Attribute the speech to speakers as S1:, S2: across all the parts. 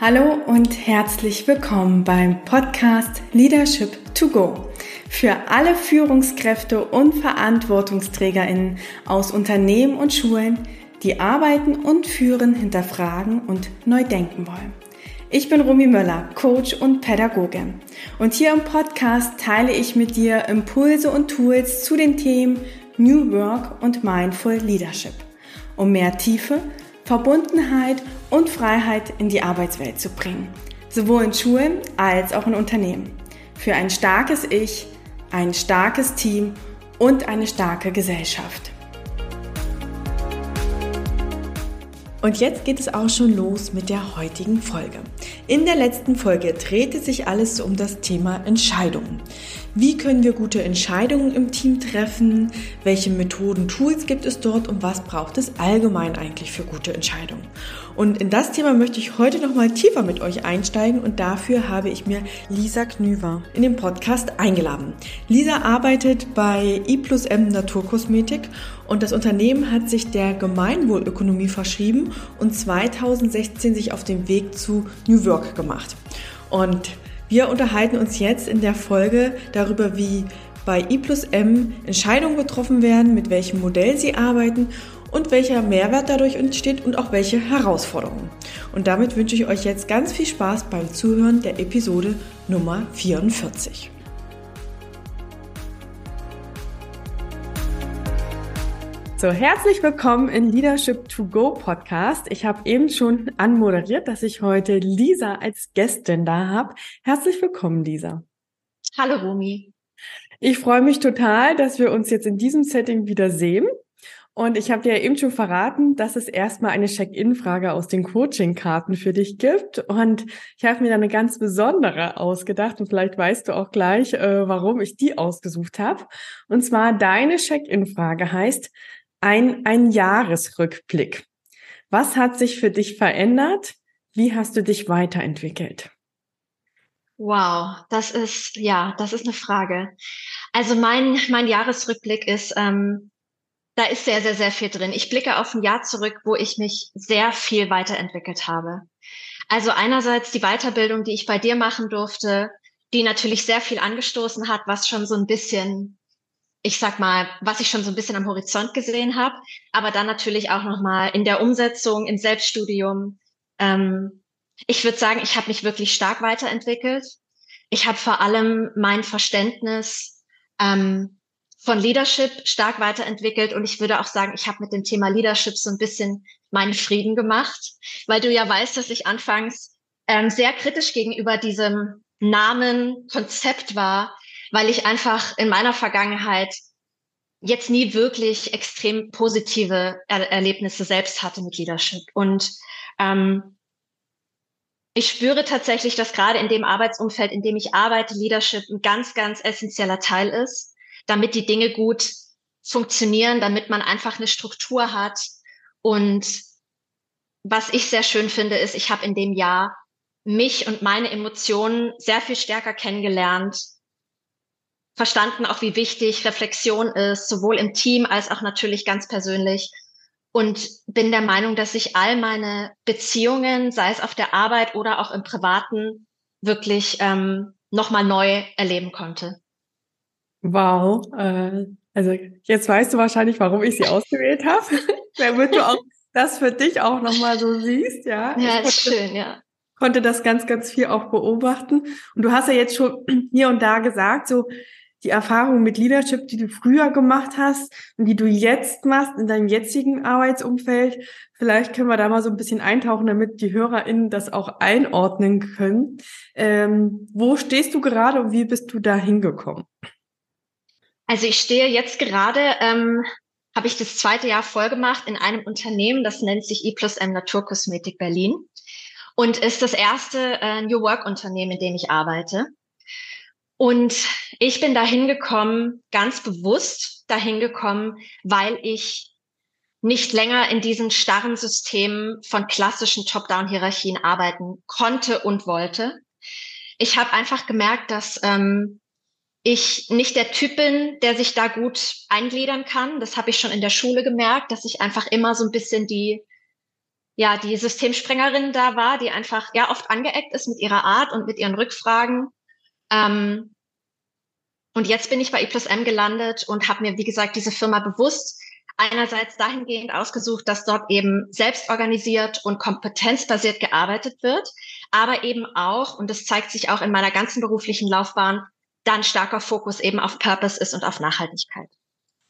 S1: Hallo und herzlich willkommen beim Podcast Leadership to Go für alle Führungskräfte und Verantwortungsträgerinnen aus Unternehmen und Schulen, die arbeiten und führen, hinterfragen und neu denken wollen. Ich bin Romy Möller, Coach und Pädagoge. Und hier im Podcast teile ich mit dir Impulse und Tools zu den Themen New Work und Mindful Leadership, um mehr Tiefe, Verbundenheit und Freiheit in die Arbeitswelt zu bringen, sowohl in Schulen als auch in Unternehmen. Für ein starkes Ich, ein starkes Team und eine starke Gesellschaft. Und jetzt geht es auch schon los mit der heutigen Folge. In der letzten Folge drehte sich alles um das Thema Entscheidungen. Wie können wir gute Entscheidungen im Team treffen? Welche Methoden, Tools gibt es dort und was braucht es allgemein eigentlich für gute Entscheidungen? Und in das Thema möchte ich heute noch mal tiefer mit euch einsteigen und dafür habe ich mir Lisa Knüver in den Podcast eingeladen. Lisa arbeitet bei I plus M Naturkosmetik und das Unternehmen hat sich der Gemeinwohlökonomie verschrieben und 2016 sich auf den Weg zu New Work gemacht. Und wir unterhalten uns jetzt in der Folge darüber, wie bei I plus M Entscheidungen getroffen werden, mit welchem Modell sie arbeiten und welcher Mehrwert dadurch entsteht und auch welche Herausforderungen. Und damit wünsche ich euch jetzt ganz viel Spaß beim Zuhören der Episode Nummer 44. So, herzlich willkommen in Leadership to Go Podcast. Ich habe eben schon anmoderiert, dass ich heute Lisa als Gästin da habe. Herzlich willkommen, Lisa.
S2: Hallo, Rumi.
S1: Ich freue mich total, dass wir uns jetzt in diesem Setting wieder sehen. Und ich habe dir ja eben schon verraten, dass es erstmal eine Check-in-Frage aus den Coaching-Karten für dich gibt. Und ich habe mir da eine ganz besondere ausgedacht und vielleicht weißt du auch gleich, äh, warum ich die ausgesucht habe. Und zwar deine Check-in-Frage heißt, ein, ein Jahresrückblick. Was hat sich für dich verändert? Wie hast du dich weiterentwickelt?
S2: Wow, das ist, ja, das ist eine Frage. Also mein, mein Jahresrückblick ist, ähm, da ist sehr, sehr, sehr viel drin. Ich blicke auf ein Jahr zurück, wo ich mich sehr viel weiterentwickelt habe. Also einerseits die Weiterbildung, die ich bei dir machen durfte, die natürlich sehr viel angestoßen hat, was schon so ein bisschen ich sag mal, was ich schon so ein bisschen am Horizont gesehen habe, aber dann natürlich auch noch mal in der Umsetzung, im Selbststudium. Ähm, ich würde sagen, ich habe mich wirklich stark weiterentwickelt. Ich habe vor allem mein Verständnis ähm, von Leadership stark weiterentwickelt und ich würde auch sagen, ich habe mit dem Thema Leadership so ein bisschen meinen Frieden gemacht, weil du ja weißt, dass ich anfangs ähm, sehr kritisch gegenüber diesem Namen, Konzept war, weil ich einfach in meiner Vergangenheit jetzt nie wirklich extrem positive er Erlebnisse selbst hatte mit Leadership. Und ähm, ich spüre tatsächlich, dass gerade in dem Arbeitsumfeld, in dem ich arbeite, Leadership ein ganz, ganz essentieller Teil ist, damit die Dinge gut funktionieren, damit man einfach eine Struktur hat. Und was ich sehr schön finde, ist, ich habe in dem Jahr mich und meine Emotionen sehr viel stärker kennengelernt, verstanden auch, wie wichtig Reflexion ist, sowohl im Team als auch natürlich ganz persönlich. Und bin der Meinung, dass ich all meine Beziehungen, sei es auf der Arbeit oder auch im Privaten, wirklich ähm, nochmal neu erleben konnte.
S1: Wow. Äh, also jetzt weißt du wahrscheinlich, warum ich sie ausgewählt habe. Damit du auch das für dich auch nochmal so siehst, ja.
S2: Ja, ist schön, ja
S1: konnte das ganz, ganz viel auch beobachten. Und du hast ja jetzt schon hier und da gesagt, so die Erfahrung mit Leadership, die du früher gemacht hast und die du jetzt machst in deinem jetzigen Arbeitsumfeld. Vielleicht können wir da mal so ein bisschen eintauchen, damit die HörerInnen das auch einordnen können. Ähm, wo stehst du gerade und wie bist du da hingekommen?
S2: Also ich stehe jetzt gerade, ähm, habe ich das zweite Jahr voll gemacht in einem Unternehmen, das nennt sich I plus M Naturkosmetik Berlin und ist das erste äh, New Work Unternehmen, in dem ich arbeite. Und ich bin dahin gekommen, ganz bewusst dahin gekommen, weil ich nicht länger in diesen starren Systemen von klassischen Top-Down-Hierarchien arbeiten konnte und wollte. Ich habe einfach gemerkt, dass ähm, ich nicht der Typ bin, der sich da gut eingliedern kann. Das habe ich schon in der Schule gemerkt, dass ich einfach immer so ein bisschen die ja, die Systemsprengerin da war, die einfach ja oft angeeckt ist mit ihrer Art und mit ihren Rückfragen. Ähm, und jetzt bin ich bei I plus M gelandet und habe mir, wie gesagt, diese Firma bewusst einerseits dahingehend ausgesucht, dass dort eben selbst organisiert und kompetenzbasiert gearbeitet wird, aber eben auch, und das zeigt sich auch in meiner ganzen beruflichen Laufbahn, dann starker Fokus eben auf Purpose ist und auf Nachhaltigkeit.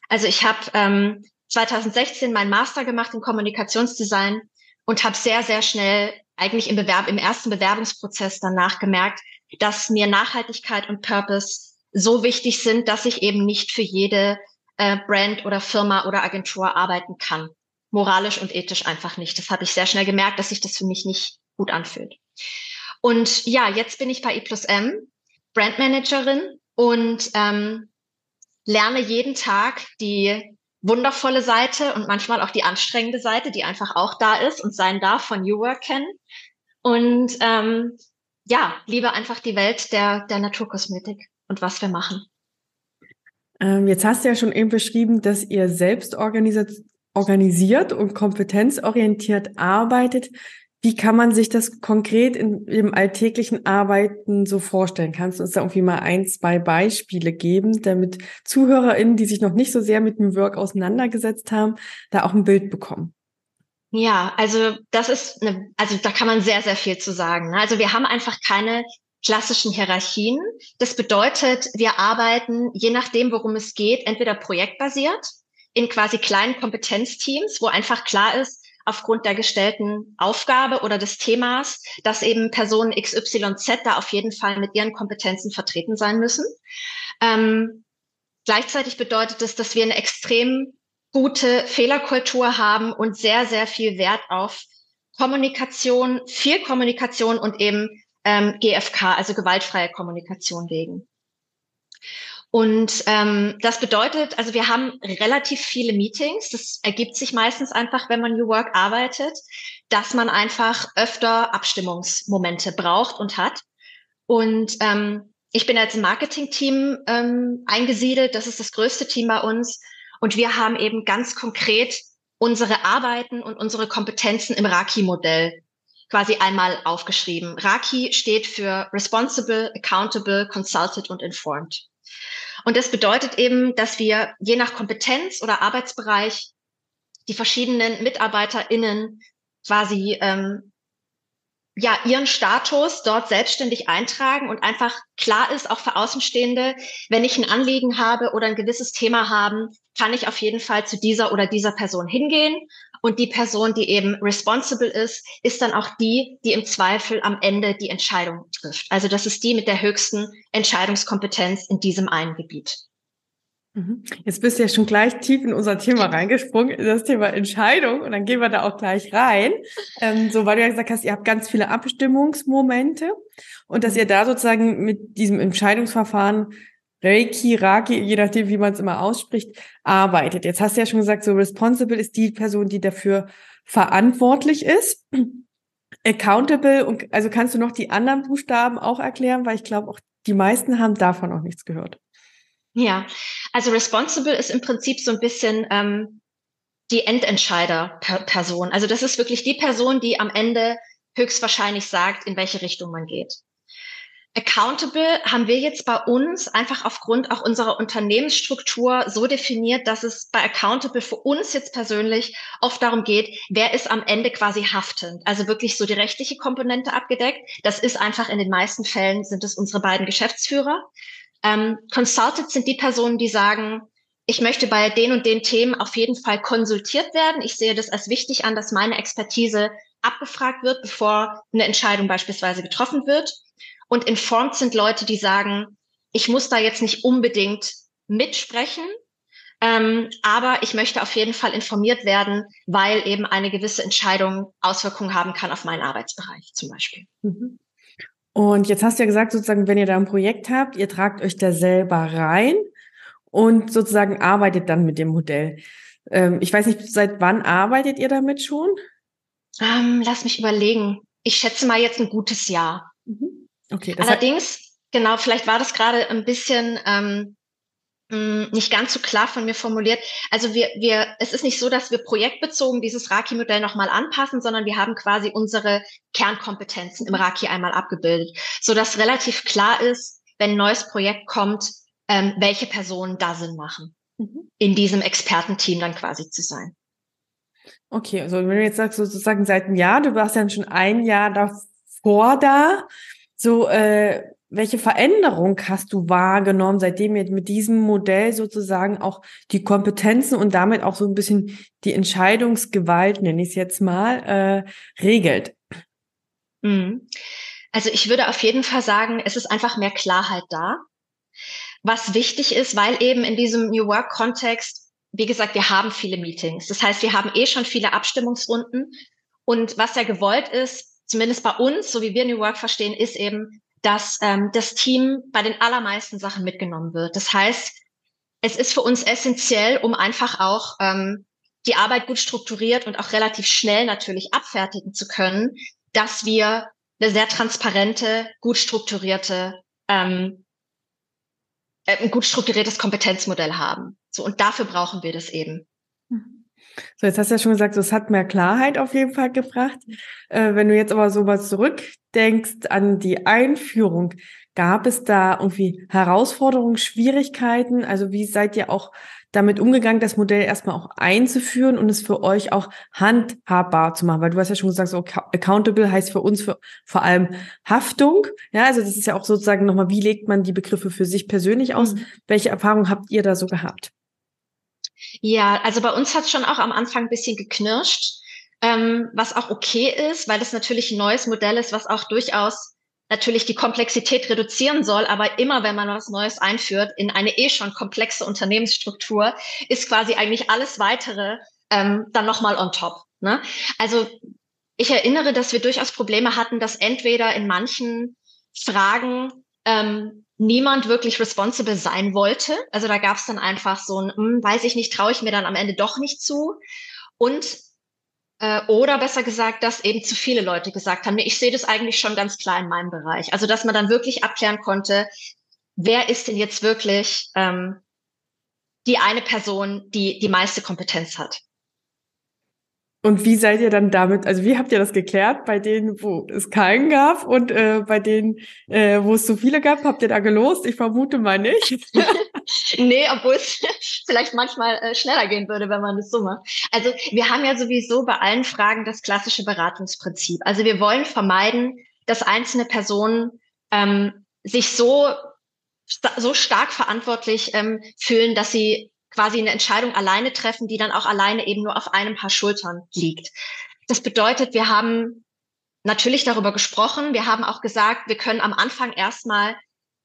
S2: Also ich habe ähm, 2016 meinen Master gemacht in Kommunikationsdesign und habe sehr, sehr schnell eigentlich im Bewerb, im ersten Bewerbungsprozess danach gemerkt, dass mir Nachhaltigkeit und Purpose so wichtig sind, dass ich eben nicht für jede äh, Brand oder Firma oder Agentur arbeiten kann. Moralisch und ethisch einfach nicht. Das habe ich sehr schnell gemerkt, dass sich das für mich nicht gut anfühlt. Und ja, jetzt bin ich bei I plus M, Brandmanagerin und ähm, lerne jeden Tag die wundervolle Seite und manchmal auch die anstrengende Seite, die einfach auch da ist und sein darf von New Work kennen. Und ähm, ja, liebe einfach die Welt der, der Naturkosmetik und was wir machen.
S1: Ähm, jetzt hast du ja schon eben beschrieben, dass ihr selbst organisiert, und kompetenzorientiert arbeitet. Wie kann man sich das konkret in, im alltäglichen Arbeiten so vorstellen? Kannst du uns da irgendwie mal ein, zwei Beispiele geben, damit ZuhörerInnen, die sich noch nicht so sehr mit dem Work auseinandergesetzt haben, da auch ein Bild bekommen?
S2: Ja, also das ist eine, also da kann man sehr, sehr viel zu sagen. Ne? Also wir haben einfach keine klassischen Hierarchien. Das bedeutet, wir arbeiten, je nachdem, worum es geht, entweder projektbasiert in quasi kleinen Kompetenzteams, wo einfach klar ist, aufgrund der gestellten Aufgabe oder des Themas, dass eben Personen XYZ da auf jeden Fall mit ihren Kompetenzen vertreten sein müssen. Ähm, gleichzeitig bedeutet es, dass wir eine extrem gute Fehlerkultur haben und sehr, sehr viel Wert auf Kommunikation, viel Kommunikation und eben ähm, GFK, also gewaltfreie Kommunikation legen. Und ähm, das bedeutet, also wir haben relativ viele Meetings. Das ergibt sich meistens einfach, wenn man New Work arbeitet, dass man einfach öfter Abstimmungsmomente braucht und hat. Und ähm, ich bin als Marketing-Team ähm, eingesiedelt. Das ist das größte Team bei uns. Und wir haben eben ganz konkret unsere Arbeiten und unsere Kompetenzen im Raki-Modell quasi einmal aufgeschrieben. Raki steht für Responsible, Accountable, Consulted und Informed. Und das bedeutet eben, dass wir je nach Kompetenz oder Arbeitsbereich die verschiedenen MitarbeiterInnen quasi ähm, ja ihren Status dort selbstständig eintragen und einfach klar ist, auch für Außenstehende, wenn ich ein Anliegen habe oder ein gewisses Thema haben, kann ich auf jeden Fall zu dieser oder dieser Person hingehen und die Person, die eben responsible ist, ist dann auch die, die im Zweifel am Ende die Entscheidung trifft. Also das ist die mit der höchsten Entscheidungskompetenz in diesem einen Gebiet.
S1: Mhm. Jetzt bist du ja schon gleich tief in unser Thema reingesprungen, in das Thema Entscheidung. Und dann gehen wir da auch gleich rein. Ähm, so, weil du ja gesagt hast, ihr habt ganz viele Abstimmungsmomente und dass ihr da sozusagen mit diesem Entscheidungsverfahren Reiki, Raki, je nachdem, wie man es immer ausspricht, arbeitet. Jetzt hast du ja schon gesagt, so responsible ist die Person, die dafür verantwortlich ist. Accountable und also kannst du noch die anderen Buchstaben auch erklären, weil ich glaube auch die meisten haben davon auch nichts gehört.
S2: Ja, also responsible ist im Prinzip so ein bisschen ähm, die Endentscheider-Person. Also das ist wirklich die Person, die am Ende höchstwahrscheinlich sagt, in welche Richtung man geht. Accountable haben wir jetzt bei uns einfach aufgrund auch unserer Unternehmensstruktur so definiert, dass es bei Accountable für uns jetzt persönlich oft darum geht, wer ist am Ende quasi haftend. Also wirklich so die rechtliche Komponente abgedeckt. Das ist einfach in den meisten Fällen sind es unsere beiden Geschäftsführer. Ähm, Consulted sind die Personen, die sagen, ich möchte bei den und den Themen auf jeden Fall konsultiert werden. Ich sehe das als wichtig an, dass meine Expertise abgefragt wird, bevor eine Entscheidung beispielsweise getroffen wird. Und informed sind Leute, die sagen, ich muss da jetzt nicht unbedingt mitsprechen, ähm, aber ich möchte auf jeden Fall informiert werden, weil eben eine gewisse Entscheidung Auswirkungen haben kann auf meinen Arbeitsbereich zum Beispiel. Mhm.
S1: Und jetzt hast du ja gesagt, sozusagen, wenn ihr da ein Projekt habt, ihr tragt euch da selber rein und sozusagen arbeitet dann mit dem Modell. Ähm, ich weiß nicht, seit wann arbeitet ihr damit schon?
S2: Ähm, lass mich überlegen. Ich schätze mal jetzt ein gutes Jahr. Mhm. Okay. Allerdings, genau, vielleicht war das gerade ein bisschen ähm, nicht ganz so klar von mir formuliert. Also wir, wir, es ist nicht so, dass wir projektbezogen dieses Raki-Modell nochmal anpassen, sondern wir haben quasi unsere Kernkompetenzen im Raki einmal abgebildet, so dass relativ klar ist, wenn ein neues Projekt kommt, ähm, welche Personen da Sinn machen, mhm. in diesem Expertenteam dann quasi zu sein.
S1: Okay, also wenn du jetzt sagst, sozusagen seit einem Jahr, du warst ja schon ein Jahr davor da, so äh, welche Veränderung hast du wahrgenommen, seitdem ihr mit diesem Modell sozusagen auch die Kompetenzen und damit auch so ein bisschen die Entscheidungsgewalt, nenne ich es jetzt mal, äh, regelt?
S2: Mhm. Also ich würde auf jeden Fall sagen, es ist einfach mehr Klarheit da, was wichtig ist, weil eben in diesem New Work-Kontext, wie gesagt, wir haben viele Meetings. Das heißt, wir haben eh schon viele Abstimmungsrunden. Und was ja gewollt ist, zumindest bei uns, so wie wir New Work verstehen, ist eben, dass ähm, das Team bei den allermeisten Sachen mitgenommen wird. Das heißt, es ist für uns essentiell, um einfach auch ähm, die Arbeit gut strukturiert und auch relativ schnell natürlich abfertigen zu können, dass wir eine sehr transparente, gut strukturierte, ähm, äh, ein gut strukturiertes Kompetenzmodell haben. So und dafür brauchen wir das eben.
S1: So, jetzt hast du ja schon gesagt, es hat mehr Klarheit auf jeden Fall gebracht. Äh, wenn du jetzt aber so mal zurückdenkst an die Einführung, gab es da irgendwie Herausforderungen, Schwierigkeiten? Also wie seid ihr auch damit umgegangen, das Modell erstmal auch einzuführen und es für euch auch handhabbar zu machen? Weil du hast ja schon gesagt, so accountable heißt für uns für, vor allem Haftung. Ja, also das ist ja auch sozusagen nochmal, wie legt man die Begriffe für sich persönlich aus? Mhm. Welche Erfahrungen habt ihr da so gehabt?
S2: Ja, also bei uns hat es schon auch am Anfang ein bisschen geknirscht, ähm, was auch okay ist, weil das natürlich ein neues Modell ist, was auch durchaus natürlich die Komplexität reduzieren soll, aber immer wenn man was Neues einführt in eine eh schon komplexe Unternehmensstruktur, ist quasi eigentlich alles weitere ähm, dann nochmal on top. Ne? Also ich erinnere, dass wir durchaus Probleme hatten, dass entweder in manchen Fragen ähm, niemand wirklich responsible sein wollte. Also da gab es dann einfach so ein, hm, weiß ich nicht, traue ich mir dann am Ende doch nicht zu. Und äh, oder besser gesagt, dass eben zu viele Leute gesagt haben, nee, ich sehe das eigentlich schon ganz klar in meinem Bereich. Also dass man dann wirklich abklären konnte, wer ist denn jetzt wirklich ähm, die eine Person, die die meiste Kompetenz hat.
S1: Und wie seid ihr dann damit, also wie habt ihr das geklärt bei denen, wo es keinen gab und äh, bei denen, äh, wo es so viele gab, habt ihr da gelost? Ich vermute mal nicht.
S2: nee, obwohl es vielleicht manchmal äh, schneller gehen würde, wenn man das so macht. Also wir haben ja sowieso bei allen Fragen das klassische Beratungsprinzip. Also wir wollen vermeiden, dass einzelne Personen ähm, sich so so stark verantwortlich ähm, fühlen, dass sie quasi eine Entscheidung alleine treffen, die dann auch alleine eben nur auf einem Paar Schultern liegt. Das bedeutet, wir haben natürlich darüber gesprochen. Wir haben auch gesagt, wir können am Anfang erstmal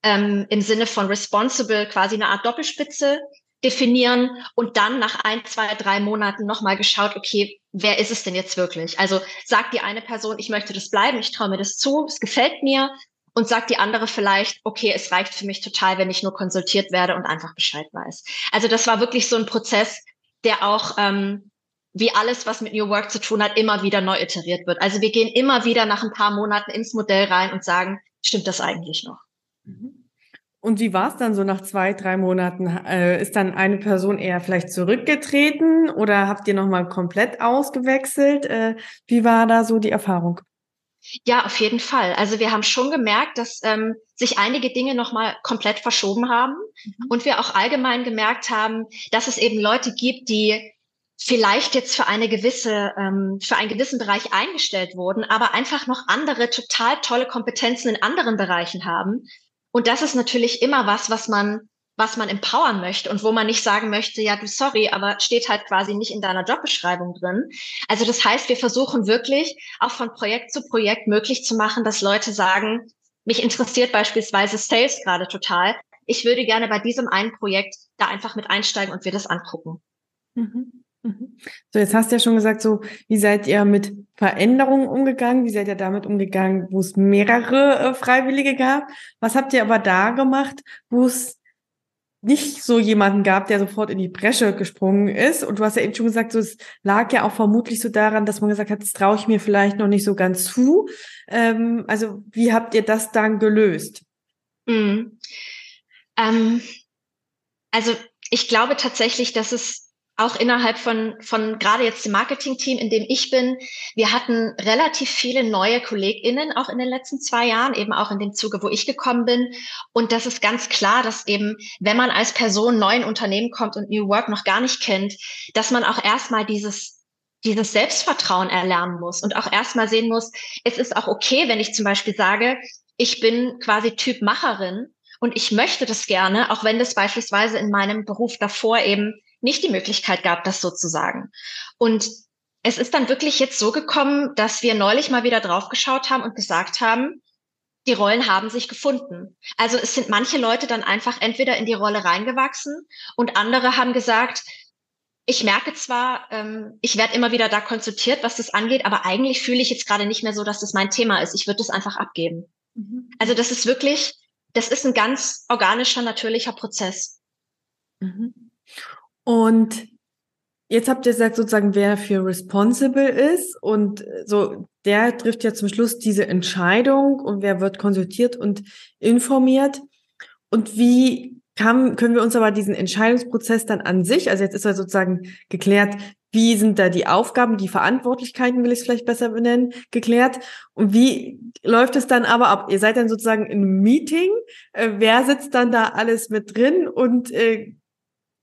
S2: ähm, im Sinne von responsible quasi eine Art Doppelspitze definieren und dann nach ein, zwei, drei Monaten nochmal geschaut, okay, wer ist es denn jetzt wirklich? Also sagt die eine Person, ich möchte das bleiben, ich traue mir das zu, es gefällt mir und sagt die andere vielleicht, okay, es reicht für mich total, wenn ich nur konsultiert werde und einfach Bescheid weiß. Also das war wirklich so ein Prozess, der auch ähm, wie alles, was mit New Work zu tun hat, immer wieder neu iteriert wird. Also wir gehen immer wieder nach ein paar Monaten ins Modell rein und sagen, stimmt das eigentlich noch?
S1: Mhm. Und wie war es dann so nach zwei, drei Monaten? Äh, ist dann eine Person eher vielleicht zurückgetreten oder habt ihr nochmal komplett ausgewechselt? Äh, wie war da so die Erfahrung?
S2: Ja, auf jeden Fall. Also wir haben schon gemerkt, dass ähm, sich einige Dinge nochmal komplett verschoben haben mhm. und wir auch allgemein gemerkt haben, dass es eben Leute gibt, die vielleicht jetzt für eine gewisse, ähm, für einen gewissen Bereich eingestellt wurden, aber einfach noch andere total tolle Kompetenzen in anderen Bereichen haben. Und das ist natürlich immer was, was man was man empowern möchte und wo man nicht sagen möchte, ja, du sorry, aber steht halt quasi nicht in deiner Jobbeschreibung drin. Also das heißt, wir versuchen wirklich auch von Projekt zu Projekt möglich zu machen, dass Leute sagen, mich interessiert beispielsweise Sales gerade total. Ich würde gerne bei diesem einen Projekt da einfach mit einsteigen und wir das angucken.
S1: Mhm. Mhm. So, jetzt hast du ja schon gesagt, so, wie seid ihr mit Veränderungen umgegangen? Wie seid ihr damit umgegangen, wo es mehrere äh, Freiwillige gab? Was habt ihr aber da gemacht, wo es nicht so jemanden gab, der sofort in die Bresche gesprungen ist. Und du hast ja eben schon gesagt, so, es lag ja auch vermutlich so daran, dass man gesagt hat, das traue ich mir vielleicht noch nicht so ganz zu. Ähm, also wie habt ihr das dann gelöst?
S2: Mhm. Ähm, Also ich glaube tatsächlich, dass es auch innerhalb von, von gerade jetzt dem Marketing-Team, in dem ich bin, wir hatten relativ viele neue KollegInnen auch in den letzten zwei Jahren, eben auch in dem Zuge, wo ich gekommen bin. Und das ist ganz klar, dass eben, wenn man als Person neu in Unternehmen kommt und New Work noch gar nicht kennt, dass man auch erstmal dieses dieses Selbstvertrauen erlernen muss und auch erstmal sehen muss, es ist auch okay, wenn ich zum Beispiel sage, ich bin quasi Typ Macherin und ich möchte das gerne, auch wenn das beispielsweise in meinem Beruf davor eben nicht die Möglichkeit gab, das so zu sagen. Und es ist dann wirklich jetzt so gekommen, dass wir neulich mal wieder draufgeschaut haben und gesagt haben, die Rollen haben sich gefunden. Also es sind manche Leute dann einfach entweder in die Rolle reingewachsen und andere haben gesagt, ich merke zwar, ähm, ich werde immer wieder da konsultiert, was das angeht, aber eigentlich fühle ich jetzt gerade nicht mehr so, dass das mein Thema ist. Ich würde das einfach abgeben. Mhm. Also das ist wirklich, das ist ein ganz organischer, natürlicher Prozess.
S1: Mhm. Und jetzt habt ihr gesagt, sozusagen, wer für responsible ist und so, der trifft ja zum Schluss diese Entscheidung und wer wird konsultiert und informiert. Und wie kann, können wir uns aber diesen Entscheidungsprozess dann an sich, also jetzt ist er sozusagen geklärt, wie sind da die Aufgaben, die Verantwortlichkeiten, will ich es vielleicht besser benennen, geklärt. Und wie läuft es dann aber ab? Ihr seid dann sozusagen im Meeting. Äh, wer sitzt dann da alles mit drin und äh,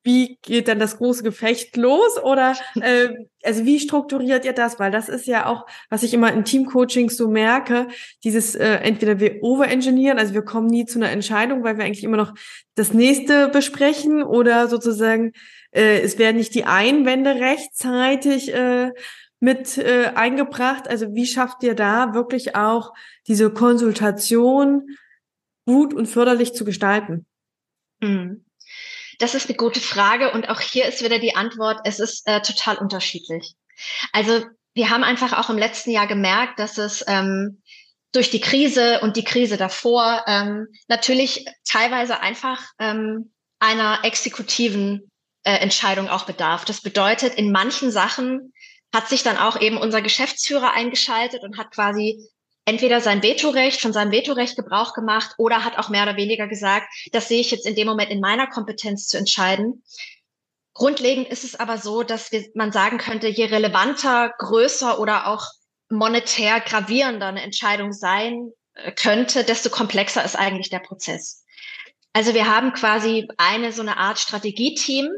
S1: wie geht dann das große Gefecht los? Oder äh, also wie strukturiert ihr das? Weil das ist ja auch, was ich immer in Teamcoachings so merke, dieses äh, entweder wir overengineeren, also wir kommen nie zu einer Entscheidung, weil wir eigentlich immer noch das nächste besprechen oder sozusagen äh, es werden nicht die Einwände rechtzeitig äh, mit äh, eingebracht. Also wie schafft ihr da wirklich auch diese Konsultation gut und förderlich zu gestalten?
S2: Mhm. Das ist eine gute Frage und auch hier ist wieder die Antwort, es ist äh, total unterschiedlich. Also wir haben einfach auch im letzten Jahr gemerkt, dass es ähm, durch die Krise und die Krise davor ähm, natürlich teilweise einfach ähm, einer exekutiven äh, Entscheidung auch bedarf. Das bedeutet, in manchen Sachen hat sich dann auch eben unser Geschäftsführer eingeschaltet und hat quasi entweder sein Vetorecht, von seinem Vetorecht Gebrauch gemacht oder hat auch mehr oder weniger gesagt, das sehe ich jetzt in dem Moment in meiner Kompetenz zu entscheiden. Grundlegend ist es aber so, dass wir, man sagen könnte, je relevanter, größer oder auch monetär gravierender eine Entscheidung sein äh, könnte, desto komplexer ist eigentlich der Prozess. Also wir haben quasi eine so eine Art Strategieteam,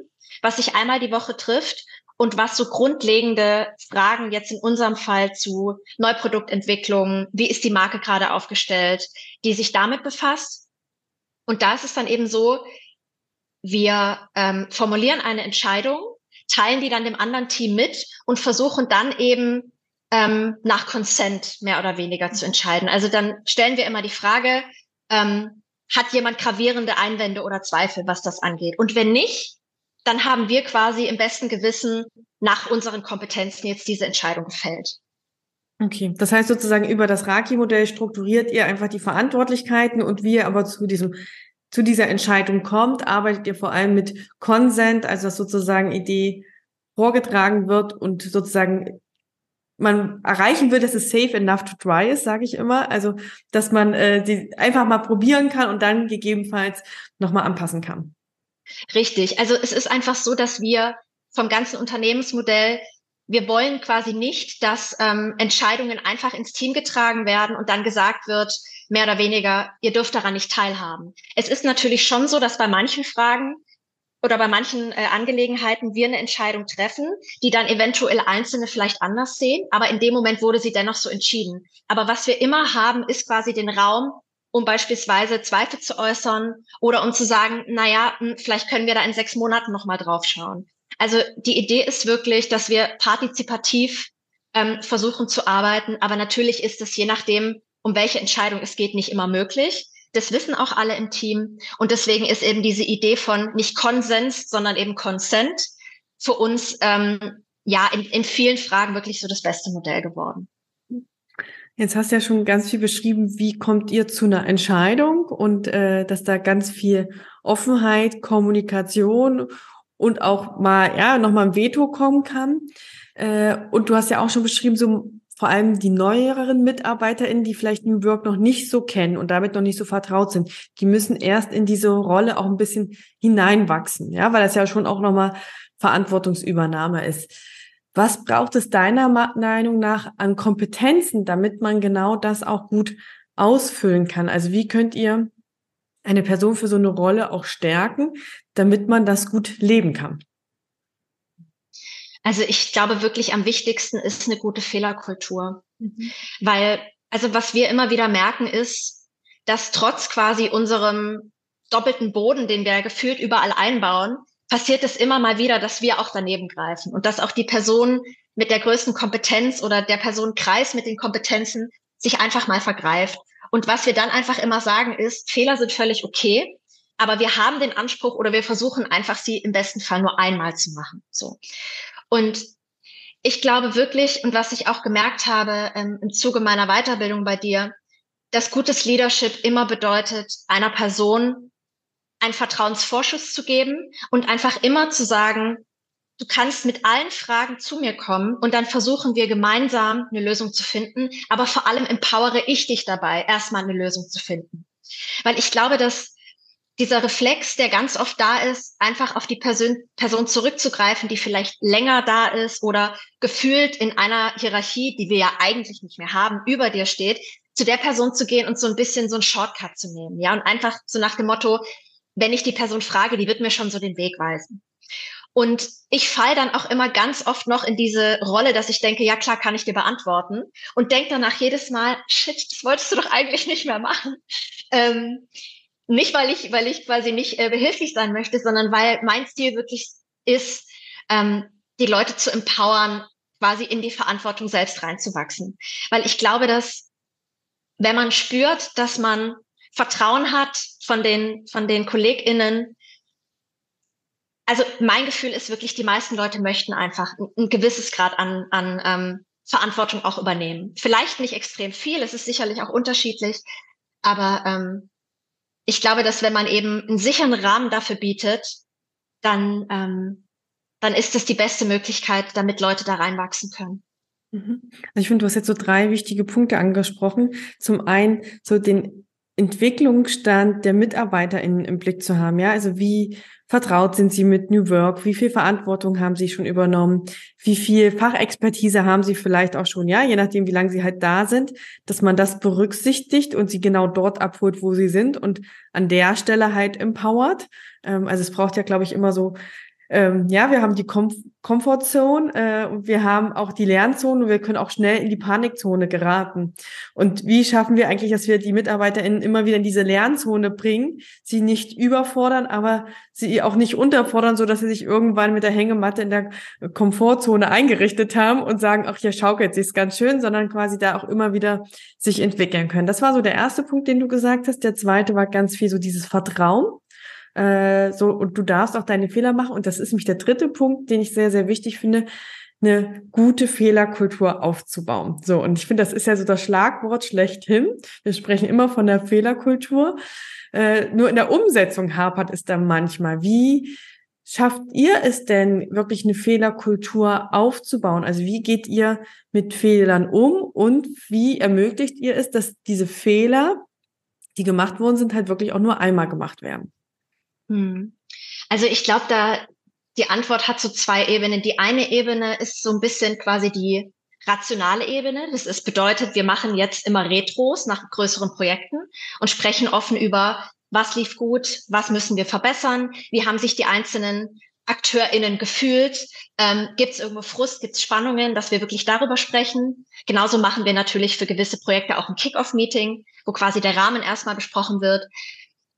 S2: was sich einmal die Woche trifft und was so grundlegende Fragen jetzt in unserem Fall zu Neuproduktentwicklung, wie ist die Marke gerade aufgestellt, die sich damit befasst. Und da ist es dann eben so, wir ähm, formulieren eine Entscheidung, teilen die dann dem anderen Team mit und versuchen dann eben ähm, nach Consent mehr oder weniger zu entscheiden. Also dann stellen wir immer die Frage, ähm, hat jemand gravierende Einwände oder Zweifel, was das angeht? Und wenn nicht, dann haben wir quasi im besten Gewissen nach unseren Kompetenzen jetzt diese Entscheidung gefällt.
S1: Okay, das heißt sozusagen über das Raki-Modell strukturiert ihr einfach die Verantwortlichkeiten und wie ihr aber zu diesem zu dieser Entscheidung kommt, arbeitet ihr vor allem mit Consent, also dass sozusagen Idee vorgetragen wird und sozusagen man erreichen will, dass es safe enough to try ist, sage ich immer. Also dass man äh, die einfach mal probieren kann und dann gegebenenfalls nochmal anpassen kann.
S2: Richtig. Also es ist einfach so, dass wir vom ganzen Unternehmensmodell, wir wollen quasi nicht, dass ähm, Entscheidungen einfach ins Team getragen werden und dann gesagt wird, mehr oder weniger, ihr dürft daran nicht teilhaben. Es ist natürlich schon so, dass bei manchen Fragen oder bei manchen äh, Angelegenheiten wir eine Entscheidung treffen, die dann eventuell Einzelne vielleicht anders sehen, aber in dem Moment wurde sie dennoch so entschieden. Aber was wir immer haben, ist quasi den Raum, um beispielsweise Zweifel zu äußern oder um zu sagen, naja, hm, vielleicht können wir da in sechs Monaten nochmal drauf schauen. Also die Idee ist wirklich, dass wir partizipativ ähm, versuchen zu arbeiten, aber natürlich ist es je nachdem, um welche Entscheidung es geht, nicht immer möglich. Das wissen auch alle im Team. Und deswegen ist eben diese Idee von nicht Konsens, sondern eben Consent für uns ähm, ja in, in vielen Fragen wirklich so das beste Modell geworden.
S1: Jetzt hast du ja schon ganz viel beschrieben, wie kommt ihr zu einer Entscheidung und äh, dass da ganz viel Offenheit, Kommunikation und auch mal ja noch mal ein Veto kommen kann. Äh, und du hast ja auch schon beschrieben, so vor allem die neueren MitarbeiterInnen, die vielleicht New Work noch nicht so kennen und damit noch nicht so vertraut sind, die müssen erst in diese Rolle auch ein bisschen hineinwachsen, ja, weil das ja schon auch nochmal Verantwortungsübernahme ist. Was braucht es deiner Meinung nach an Kompetenzen, damit man genau das auch gut ausfüllen kann? Also wie könnt ihr eine Person für so eine Rolle auch stärken, damit man das gut leben kann?
S2: Also ich glaube wirklich am wichtigsten ist eine gute Fehlerkultur, mhm. weil also was wir immer wieder merken ist, dass trotz quasi unserem doppelten Boden, den wir gefühlt überall einbauen, passiert es immer mal wieder, dass wir auch daneben greifen und dass auch die Person mit der größten Kompetenz oder der Personenkreis mit den Kompetenzen sich einfach mal vergreift. Und was wir dann einfach immer sagen ist, Fehler sind völlig okay, aber wir haben den Anspruch oder wir versuchen einfach sie im besten Fall nur einmal zu machen. So. Und ich glaube wirklich, und was ich auch gemerkt habe ähm, im Zuge meiner Weiterbildung bei dir, dass gutes Leadership immer bedeutet, einer Person einen Vertrauensvorschuss zu geben und einfach immer zu sagen, du kannst mit allen Fragen zu mir kommen und dann versuchen wir gemeinsam eine Lösung zu finden. Aber vor allem empowere ich dich dabei, erstmal eine Lösung zu finden. Weil ich glaube, dass dieser Reflex, der ganz oft da ist, einfach auf die Person, Person zurückzugreifen, die vielleicht länger da ist oder gefühlt in einer Hierarchie, die wir ja eigentlich nicht mehr haben, über dir steht, zu der Person zu gehen und so ein bisschen so ein Shortcut zu nehmen. Ja, und einfach so nach dem Motto, wenn ich die Person frage, die wird mir schon so den Weg weisen. Und ich fall dann auch immer ganz oft noch in diese Rolle, dass ich denke, ja klar, kann ich dir beantworten. Und denke danach jedes Mal, shit, das wolltest du doch eigentlich nicht mehr machen. Ähm, nicht, weil ich, weil ich quasi nicht äh, behilflich sein möchte, sondern weil mein Stil wirklich ist, ähm, die Leute zu empowern, quasi in die Verantwortung selbst reinzuwachsen. Weil ich glaube, dass wenn man spürt, dass man Vertrauen hat von den, von den KollegInnen. Also mein Gefühl ist wirklich, die meisten Leute möchten einfach ein, ein gewisses Grad an, an ähm, Verantwortung auch übernehmen. Vielleicht nicht extrem viel, es ist sicherlich auch unterschiedlich, aber ähm, ich glaube, dass wenn man eben einen sicheren Rahmen dafür bietet, dann, ähm, dann ist das die beste Möglichkeit, damit Leute da reinwachsen können.
S1: Mhm. Also ich finde, du hast jetzt so drei wichtige Punkte angesprochen. Zum einen so den Entwicklungsstand der MitarbeiterInnen im Blick zu haben. Ja, also wie vertraut sind sie mit New Work? Wie viel Verantwortung haben sie schon übernommen? Wie viel Fachexpertise haben sie vielleicht auch schon? Ja, je nachdem, wie lange sie halt da sind, dass man das berücksichtigt und sie genau dort abholt, wo sie sind und an der Stelle halt empowert. Ähm, also es braucht ja, glaube ich, immer so ähm, ja, wir haben die Com Comfortzone äh, und wir haben auch die Lernzone und wir können auch schnell in die Panikzone geraten. Und wie schaffen wir eigentlich, dass wir die MitarbeiterInnen immer wieder in diese Lernzone bringen, sie nicht überfordern, aber sie auch nicht unterfordern, so dass sie sich irgendwann mit der Hängematte in der Komfortzone eingerichtet haben und sagen, ach, hier schaukelt sich's ganz schön, sondern quasi da auch immer wieder sich entwickeln können. Das war so der erste Punkt, den du gesagt hast. Der zweite war ganz viel so dieses Vertrauen äh, so, und du darfst auch deine Fehler machen. Und das ist nämlich der dritte Punkt, den ich sehr, sehr wichtig finde, eine gute Fehlerkultur aufzubauen. So, und ich finde, das ist ja so das Schlagwort schlechthin. Wir sprechen immer von der Fehlerkultur. Äh, nur in der Umsetzung hapert es dann manchmal. Wie schafft ihr es denn, wirklich eine Fehlerkultur aufzubauen? Also wie geht ihr mit Fehlern um und wie ermöglicht ihr es, dass diese Fehler, die gemacht worden sind, halt wirklich auch nur einmal gemacht werden?
S2: Hm. Also ich glaube, da die Antwort hat so zwei Ebenen. Die eine Ebene ist so ein bisschen quasi die rationale Ebene. Das ist bedeutet, wir machen jetzt immer Retros nach größeren Projekten und sprechen offen über, was lief gut, was müssen wir verbessern, wie haben sich die einzelnen AkteurInnen gefühlt, ähm, gibt es irgendwo Frust, gibt es Spannungen, dass wir wirklich darüber sprechen. Genauso machen wir natürlich für gewisse Projekte auch ein Kick-Off-Meeting, wo quasi der Rahmen erstmal besprochen wird.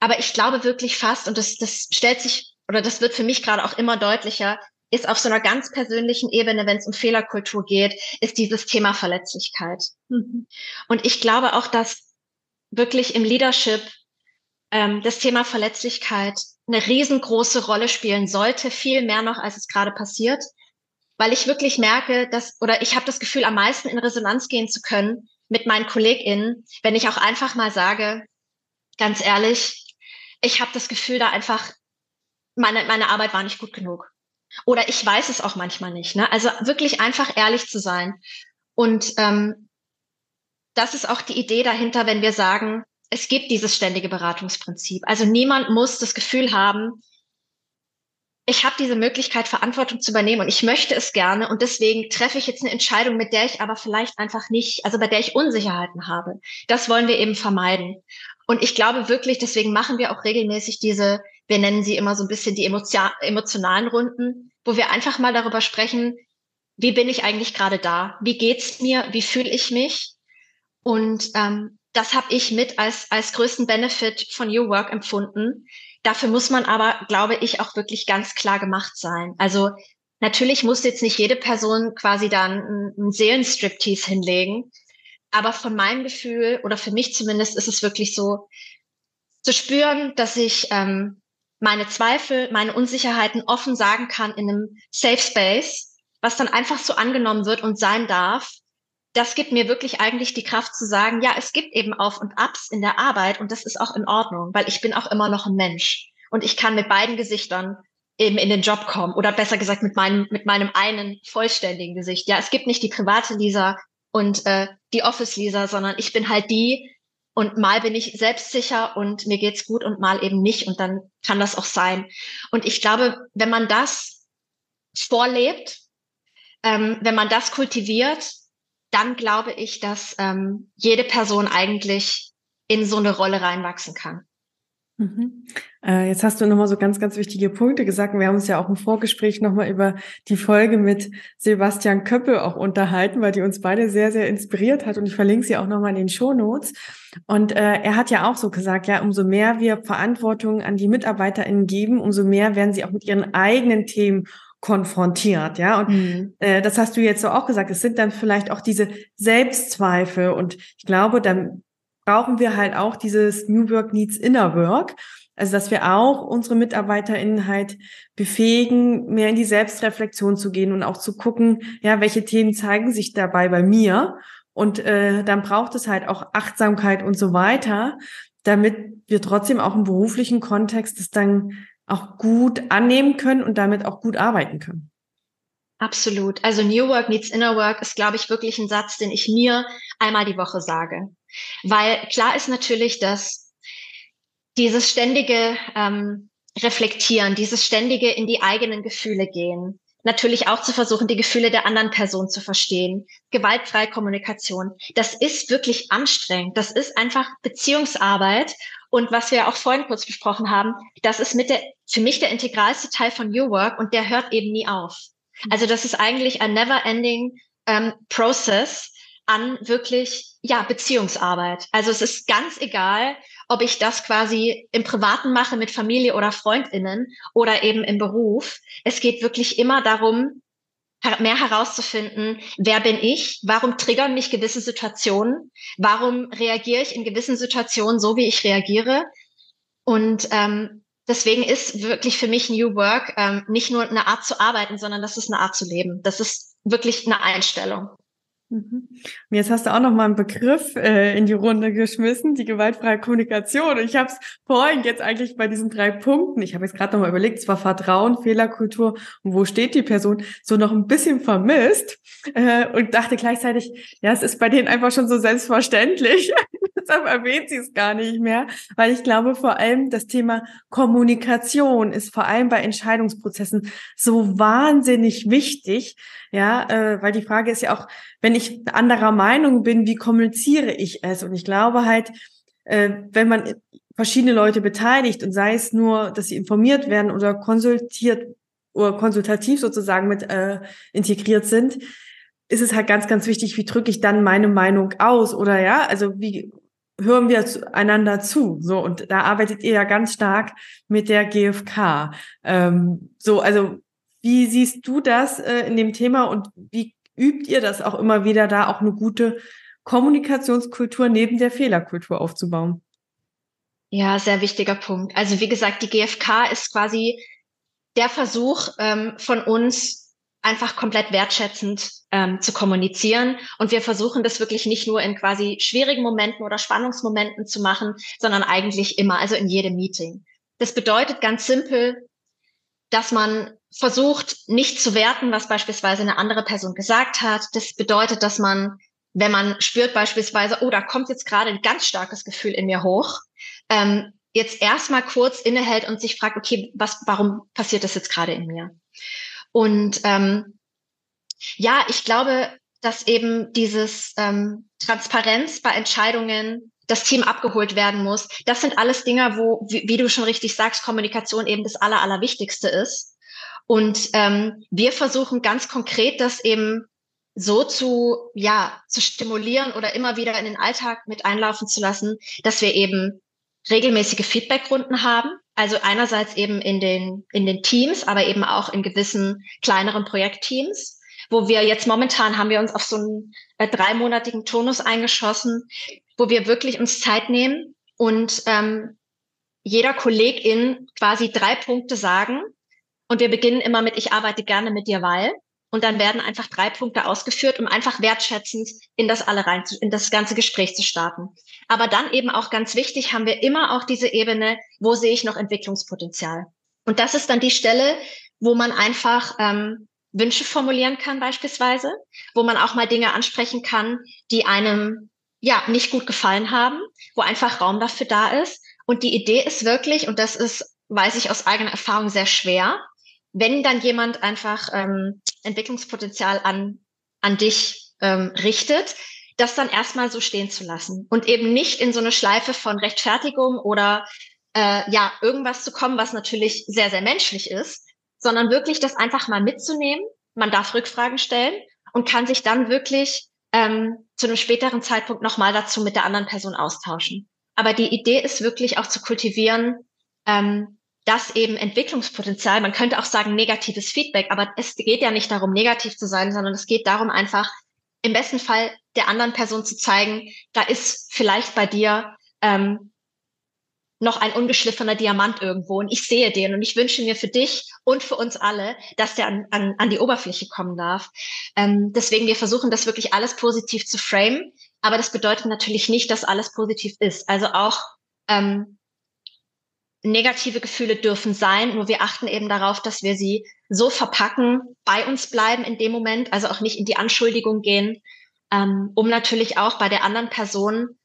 S2: Aber ich glaube wirklich fast, und das, das stellt sich, oder das wird für mich gerade auch immer deutlicher, ist auf so einer ganz persönlichen Ebene, wenn es um Fehlerkultur geht, ist dieses Thema Verletzlichkeit. Mhm. Und ich glaube auch, dass wirklich im Leadership ähm, das Thema Verletzlichkeit eine riesengroße Rolle spielen sollte, viel mehr noch, als es gerade passiert, weil ich wirklich merke, dass, oder ich habe das Gefühl, am meisten in Resonanz gehen zu können mit meinen KollegInnen, wenn ich auch einfach mal sage, ganz ehrlich, ich habe das Gefühl, da einfach, meine, meine Arbeit war nicht gut genug. Oder ich weiß es auch manchmal nicht. Ne? Also wirklich einfach ehrlich zu sein. Und ähm, das ist auch die Idee dahinter, wenn wir sagen, es gibt dieses ständige Beratungsprinzip. Also niemand muss das Gefühl haben, ich habe diese Möglichkeit, Verantwortung zu übernehmen und ich möchte es gerne und deswegen treffe ich jetzt eine Entscheidung, mit der ich aber vielleicht einfach nicht, also bei der ich Unsicherheiten habe. Das wollen wir eben vermeiden. Und ich glaube wirklich, deswegen machen wir auch regelmäßig diese, wir nennen sie immer so ein bisschen die emotionalen Runden, wo wir einfach mal darüber sprechen, wie bin ich eigentlich gerade da? Wie geht's mir? Wie fühle ich mich? Und ähm, das habe ich mit als, als größten Benefit von New Work empfunden. Dafür muss man aber, glaube ich, auch wirklich ganz klar gemacht sein. Also natürlich muss jetzt nicht jede Person quasi dann einen Seelenstriptease hinlegen. Aber von meinem Gefühl oder für mich zumindest ist es wirklich so, zu spüren, dass ich ähm, meine Zweifel, meine Unsicherheiten offen sagen kann in einem Safe Space, was dann einfach so angenommen wird und sein darf das gibt mir wirklich eigentlich die Kraft zu sagen, ja, es gibt eben Auf und Abs in der Arbeit und das ist auch in Ordnung, weil ich bin auch immer noch ein Mensch und ich kann mit beiden Gesichtern eben in den Job kommen oder besser gesagt mit meinem mit meinem einen vollständigen Gesicht. Ja, es gibt nicht die private Lisa und äh, die Office Lisa, sondern ich bin halt die und mal bin ich selbstsicher und mir geht's gut und mal eben nicht und dann kann das auch sein. Und ich glaube, wenn man das vorlebt, ähm, wenn man das kultiviert, dann glaube ich, dass ähm, jede Person eigentlich in so eine Rolle reinwachsen kann.
S1: Mhm. Äh, jetzt hast du nochmal so ganz, ganz wichtige Punkte gesagt. Wir haben uns ja auch im Vorgespräch nochmal über die Folge mit Sebastian Köppel auch unterhalten, weil die uns beide sehr, sehr inspiriert hat. Und ich verlinke sie auch nochmal in den Show Notes. Und äh, er hat ja auch so gesagt, ja, umso mehr wir Verantwortung an die MitarbeiterInnen geben, umso mehr werden sie auch mit ihren eigenen Themen konfrontiert, ja. Und mhm. äh, das hast du jetzt so auch gesagt. Es sind dann vielleicht auch diese Selbstzweifel. Und ich glaube, dann brauchen wir halt auch dieses New Work Needs Inner Work. Also, dass wir auch unsere MitarbeiterInnen halt befähigen, mehr in die Selbstreflexion zu gehen und auch zu gucken, ja, welche Themen zeigen sich dabei bei mir. Und äh, dann braucht es halt auch Achtsamkeit und so weiter, damit wir trotzdem auch im beruflichen Kontext es dann auch gut annehmen können und damit auch gut arbeiten können.
S2: Absolut. Also New Work needs Inner Work ist, glaube ich, wirklich ein Satz, den ich mir einmal die Woche sage. Weil klar ist natürlich, dass dieses ständige ähm, Reflektieren, dieses ständige in die eigenen Gefühle gehen, natürlich auch zu versuchen, die Gefühle der anderen Person zu verstehen, gewaltfreie Kommunikation, das ist wirklich anstrengend. Das ist einfach Beziehungsarbeit und was wir auch vorhin kurz besprochen haben, das ist mit der, für mich der integralste Teil von New Work und der hört eben nie auf. Also das ist eigentlich ein never ending ähm, Process an wirklich, ja, Beziehungsarbeit. Also es ist ganz egal, ob ich das quasi im Privaten mache mit Familie oder Freundinnen oder eben im Beruf. Es geht wirklich immer darum, mehr herauszufinden, wer bin ich, warum triggern mich gewisse Situationen, warum reagiere ich in gewissen Situationen so, wie ich reagiere. Und ähm, deswegen ist wirklich für mich New Work ähm, nicht nur eine Art zu arbeiten, sondern das ist eine Art zu leben. Das ist wirklich eine Einstellung.
S1: Mhm. Jetzt hast du auch noch mal einen Begriff äh, in die Runde geschmissen, die gewaltfreie Kommunikation. Und ich habe es vorhin jetzt eigentlich bei diesen drei Punkten, ich habe jetzt gerade noch mal überlegt, zwar Vertrauen, Fehlerkultur und wo steht die Person, so noch ein bisschen vermisst äh, und dachte gleichzeitig, ja, es ist bei denen einfach schon so selbstverständlich. Deshalb erwähnt sie es gar nicht mehr, weil ich glaube vor allem das Thema Kommunikation ist vor allem bei Entscheidungsprozessen so wahnsinnig wichtig, ja, äh, weil die Frage ist ja auch, wenn ich anderer Meinung bin, wie kommuniziere ich es? Und ich glaube halt, äh, wenn man verschiedene Leute beteiligt und sei es nur, dass sie informiert werden oder konsultiert oder konsultativ sozusagen mit äh, integriert sind, ist es halt ganz, ganz wichtig, wie drücke ich dann meine Meinung aus oder ja, also wie hören wir einander zu. So, und da arbeitet ihr ja ganz stark mit der GfK. Ähm, so, also wie siehst du das äh, in dem Thema und wie übt ihr das auch immer wieder, da auch eine gute Kommunikationskultur neben der Fehlerkultur aufzubauen?
S2: Ja, sehr wichtiger Punkt. Also wie gesagt, die GfK ist quasi der Versuch ähm, von uns, einfach komplett wertschätzend ähm, zu kommunizieren. Und wir versuchen das wirklich nicht nur in quasi schwierigen Momenten oder Spannungsmomenten zu machen, sondern eigentlich immer, also in jedem Meeting. Das bedeutet ganz simpel, dass man versucht nicht zu werten, was beispielsweise eine andere Person gesagt hat. Das bedeutet, dass man, wenn man spürt beispielsweise, oh, da kommt jetzt gerade ein ganz starkes Gefühl in mir hoch, ähm, jetzt erstmal kurz innehält und sich fragt, okay, was, warum passiert das jetzt gerade in mir? Und ähm, ja, ich glaube, dass eben dieses ähm, Transparenz bei Entscheidungen das Team abgeholt werden muss. Das sind alles Dinge, wo, wie, wie du schon richtig sagst, Kommunikation eben das Aller, Allerwichtigste ist. Und ähm, wir versuchen ganz konkret, das eben so zu, ja, zu stimulieren oder immer wieder in den Alltag mit einlaufen zu lassen, dass wir eben regelmäßige Feedbackrunden haben. Also einerseits eben in den, in den Teams, aber eben auch in gewissen kleineren Projektteams, wo wir jetzt momentan haben wir uns auf so einen äh, dreimonatigen Tonus eingeschossen, wo wir wirklich uns Zeit nehmen und ähm, jeder Kollegin quasi drei Punkte sagen. Und wir beginnen immer mit, ich arbeite gerne mit dir, weil. Und dann werden einfach drei Punkte ausgeführt, um einfach wertschätzend in das alle rein, in das ganze Gespräch zu starten. Aber dann eben auch ganz wichtig, haben wir immer auch diese Ebene, wo sehe ich noch Entwicklungspotenzial? Und das ist dann die Stelle, wo man einfach ähm, Wünsche formulieren kann beispielsweise, wo man auch mal Dinge ansprechen kann, die einem ja nicht gut gefallen haben, wo einfach Raum dafür da ist. Und die Idee ist wirklich, und das ist, weiß ich aus eigener Erfahrung, sehr schwer, wenn dann jemand einfach ähm, Entwicklungspotenzial an, an dich ähm, richtet, das dann erstmal so stehen zu lassen und eben nicht in so eine Schleife von Rechtfertigung oder äh, ja irgendwas zu kommen, was natürlich sehr, sehr menschlich ist, sondern wirklich das einfach mal mitzunehmen. Man darf Rückfragen stellen und kann sich dann wirklich ähm, zu einem späteren Zeitpunkt nochmal dazu mit der anderen Person austauschen. Aber die Idee ist wirklich auch zu kultivieren, ähm, dass eben Entwicklungspotenzial, man könnte auch sagen negatives Feedback, aber es geht ja nicht darum, negativ zu sein, sondern es geht darum, einfach im besten Fall der anderen Person zu zeigen, da ist vielleicht bei dir ähm, noch ein ungeschliffener Diamant irgendwo und ich sehe den und ich wünsche mir für dich und für uns alle, dass der an, an, an die Oberfläche kommen darf. Ähm, deswegen, wir versuchen das wirklich alles positiv zu frame, aber das bedeutet natürlich nicht, dass alles positiv ist. Also auch ähm, negative Gefühle dürfen sein, nur wir achten eben darauf, dass wir sie so verpacken, bei uns bleiben in dem Moment, also auch nicht in die Anschuldigung gehen, ähm, um natürlich auch bei der anderen Person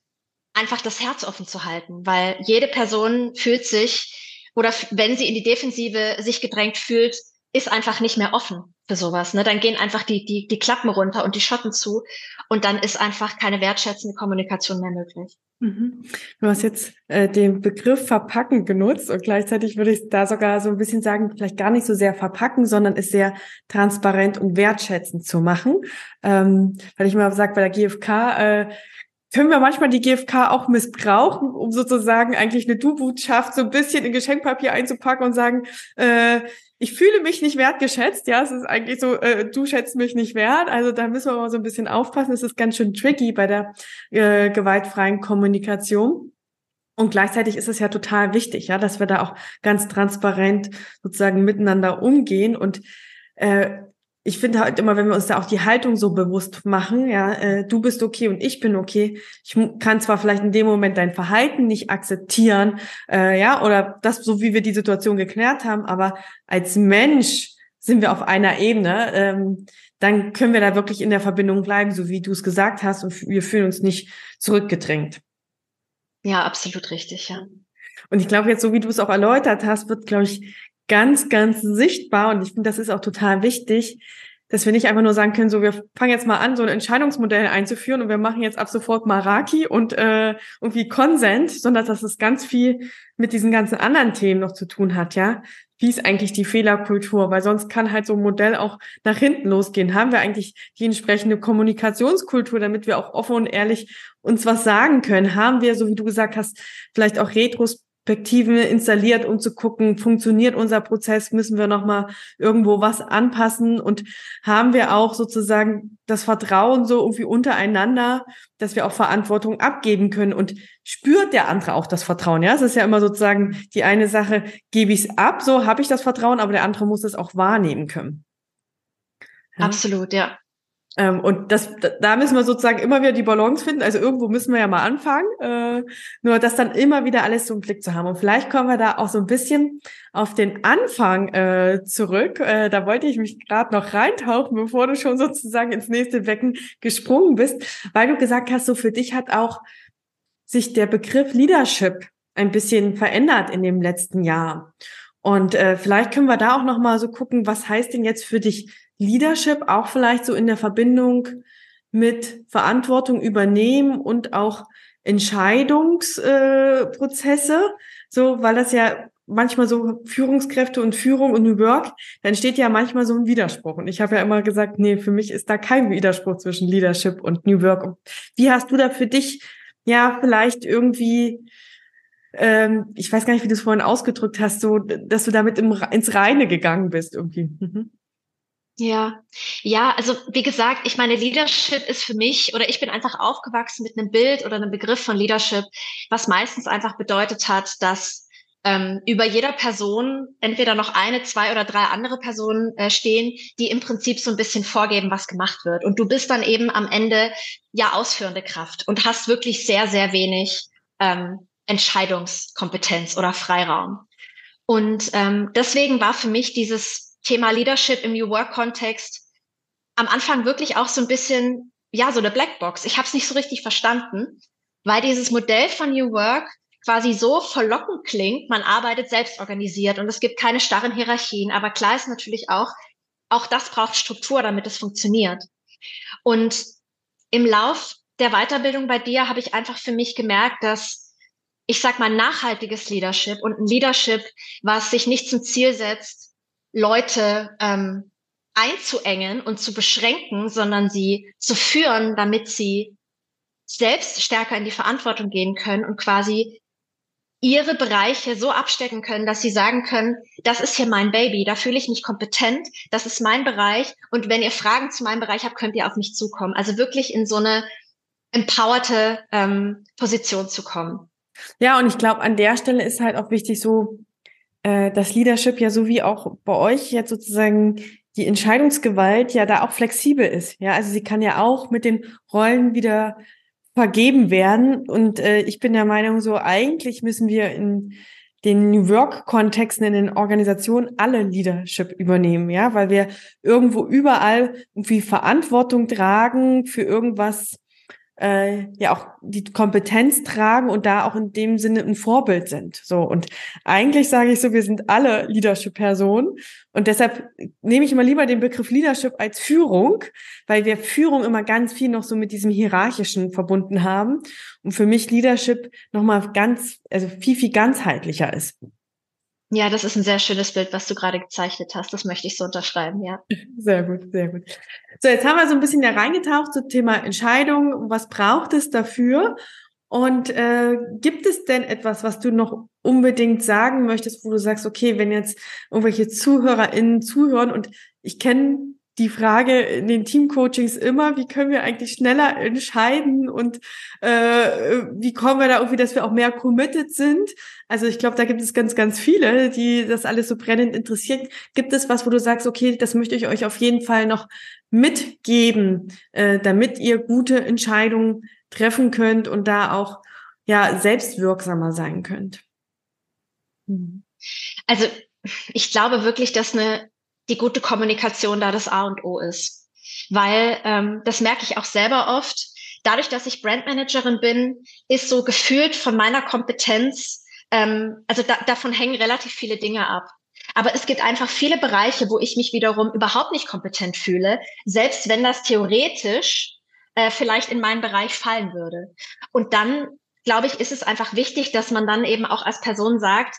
S2: einfach das Herz offen zu halten, weil jede Person fühlt sich oder wenn sie in die Defensive sich gedrängt fühlt, ist einfach nicht mehr offen für sowas. Ne? Dann gehen einfach die, die, die Klappen runter und die Schotten zu und dann ist einfach keine wertschätzende Kommunikation mehr möglich.
S1: Mhm. Du hast jetzt äh, den Begriff verpacken genutzt und gleichzeitig würde ich da sogar so ein bisschen sagen, vielleicht gar nicht so sehr verpacken, sondern es sehr transparent und wertschätzend zu machen. Ähm, weil ich mal sage, bei der GfK äh, können wir manchmal die GfK auch missbrauchen, um sozusagen eigentlich eine Du-Botschaft so ein bisschen in Geschenkpapier einzupacken und sagen, äh, ich fühle mich nicht wertgeschätzt. Ja, es ist eigentlich so, äh, du schätzt mich nicht wert. Also da müssen wir mal so ein bisschen aufpassen. Es ist ganz schön tricky bei der äh, gewaltfreien Kommunikation. Und gleichzeitig ist es ja total wichtig, ja, dass wir da auch ganz transparent sozusagen miteinander umgehen und äh, ich finde halt immer, wenn wir uns da auch die Haltung so bewusst machen, ja, äh, du bist okay und ich bin okay. Ich kann zwar vielleicht in dem Moment dein Verhalten nicht akzeptieren, äh, ja, oder das, so wie wir die Situation geklärt haben, aber als Mensch sind wir auf einer Ebene, ähm, dann können wir da wirklich in der Verbindung bleiben, so wie du es gesagt hast, und wir fühlen uns nicht zurückgedrängt.
S2: Ja, absolut richtig, ja.
S1: Und ich glaube jetzt, so wie du es auch erläutert hast, wird, glaube ich, ganz, ganz sichtbar und ich finde, das ist auch total wichtig, dass wir nicht einfach nur sagen können, so wir fangen jetzt mal an, so ein Entscheidungsmodell einzuführen und wir machen jetzt ab sofort Maraki und äh, irgendwie Konsent, sondern dass es ganz viel mit diesen ganzen anderen Themen noch zu tun hat, ja. Wie ist eigentlich die Fehlerkultur? Weil sonst kann halt so ein Modell auch nach hinten losgehen. Haben wir eigentlich die entsprechende Kommunikationskultur, damit wir auch offen und ehrlich uns was sagen können? Haben wir, so wie du gesagt hast, vielleicht auch Retros Perspektiven installiert, um zu gucken, funktioniert unser Prozess, müssen wir nochmal irgendwo was anpassen und haben wir auch sozusagen das Vertrauen so irgendwie untereinander, dass wir auch Verantwortung abgeben können und spürt der andere auch das Vertrauen. Ja, es ist ja immer sozusagen die eine Sache, gebe ich es ab, so habe ich das Vertrauen, aber der andere muss es auch wahrnehmen können.
S2: Ja? Absolut, ja.
S1: Ähm, und das, da müssen wir sozusagen immer wieder die Balance finden. Also irgendwo müssen wir ja mal anfangen. Äh, nur das dann immer wieder alles so im Blick zu haben. Und vielleicht kommen wir da auch so ein bisschen auf den Anfang äh, zurück. Äh, da wollte ich mich gerade noch reintauchen, bevor du schon sozusagen ins nächste Becken gesprungen bist, weil du gesagt hast, so für dich hat auch sich der Begriff Leadership ein bisschen verändert in dem letzten Jahr. Und äh, vielleicht können wir da auch noch mal so gucken, was heißt denn jetzt für dich Leadership auch vielleicht so in der Verbindung mit Verantwortung übernehmen und auch Entscheidungsprozesse, äh, so weil das ja manchmal so Führungskräfte und Führung und New Work, dann steht ja manchmal so ein Widerspruch. Und ich habe ja immer gesagt, nee, für mich ist da kein Widerspruch zwischen Leadership und New Work. Und wie hast du da für dich ja vielleicht irgendwie ähm, ich weiß gar nicht, wie du es vorhin ausgedrückt hast, so, dass du damit im, ins Reine gegangen bist irgendwie. Mhm.
S2: Ja, ja, also wie gesagt, ich meine, Leadership ist für mich oder ich bin einfach aufgewachsen mit einem Bild oder einem Begriff von Leadership, was meistens einfach bedeutet hat, dass ähm, über jeder Person entweder noch eine, zwei oder drei andere Personen äh, stehen, die im Prinzip so ein bisschen vorgeben, was gemacht wird. Und du bist dann eben am Ende ja ausführende Kraft und hast wirklich sehr, sehr wenig ähm, Entscheidungskompetenz oder Freiraum. Und ähm, deswegen war für mich dieses Thema Leadership im New Work-Kontext am Anfang wirklich auch so ein bisschen, ja, so eine Blackbox. Ich habe es nicht so richtig verstanden, weil dieses Modell von New Work quasi so verlockend klingt, man arbeitet selbst organisiert und es gibt keine starren Hierarchien. Aber klar ist natürlich auch, auch das braucht Struktur, damit es funktioniert. Und im Lauf der Weiterbildung bei dir habe ich einfach für mich gemerkt, dass ich sag mal, nachhaltiges Leadership und ein Leadership, was sich nicht zum Ziel setzt, Leute ähm, einzuengen und zu beschränken, sondern sie zu führen, damit sie selbst stärker in die Verantwortung gehen können und quasi ihre Bereiche so abstecken können, dass sie sagen können, das ist hier mein Baby, da fühle ich mich kompetent, das ist mein Bereich und wenn ihr Fragen zu meinem Bereich habt, könnt ihr auf mich zukommen. Also wirklich in so eine empowerte ähm, Position zu kommen.
S1: Ja, und ich glaube, an der Stelle ist halt auch wichtig, so äh, das Leadership ja so wie auch bei euch jetzt sozusagen die Entscheidungsgewalt ja da auch flexibel ist. Ja, also sie kann ja auch mit den Rollen wieder vergeben werden. Und äh, ich bin der Meinung, so eigentlich müssen wir in den New Work-Kontexten in den Organisationen alle Leadership übernehmen, ja, weil wir irgendwo überall irgendwie Verantwortung tragen für irgendwas, äh, ja auch die Kompetenz tragen und da auch in dem Sinne ein Vorbild sind. So und eigentlich sage ich so, wir sind alle Leadership-Personen und deshalb nehme ich immer lieber den Begriff Leadership als Führung, weil wir Führung immer ganz viel noch so mit diesem hierarchischen verbunden haben und für mich Leadership noch mal ganz, also viel viel ganzheitlicher ist.
S2: Ja, das ist ein sehr schönes Bild, was du gerade gezeichnet hast. Das möchte ich so unterschreiben, ja.
S1: Sehr gut, sehr gut. So, jetzt haben wir so ein bisschen da reingetaucht zum Thema Entscheidung. Was braucht es dafür? Und äh, gibt es denn etwas, was du noch unbedingt sagen möchtest, wo du sagst, okay, wenn jetzt irgendwelche ZuhörerInnen zuhören und ich kenne die Frage in den Teamcoachings immer, wie können wir eigentlich schneller entscheiden und äh, wie kommen wir da irgendwie, dass wir auch mehr committed sind. Also ich glaube, da gibt es ganz, ganz viele, die das alles so brennend interessiert. Gibt es was, wo du sagst, okay, das möchte ich euch auf jeden Fall noch mitgeben, äh, damit ihr gute Entscheidungen treffen könnt und da auch ja selbstwirksamer sein könnt?
S2: Also ich glaube wirklich, dass eine die gute Kommunikation da das A und O ist. Weil ähm, das merke ich auch selber oft. Dadurch, dass ich Brandmanagerin bin, ist so gefühlt von meiner Kompetenz, ähm, also da, davon hängen relativ viele Dinge ab. Aber es gibt einfach viele Bereiche, wo ich mich wiederum überhaupt nicht kompetent fühle, selbst wenn das theoretisch äh, vielleicht in meinen Bereich fallen würde. Und dann, glaube ich, ist es einfach wichtig, dass man dann eben auch als Person sagt,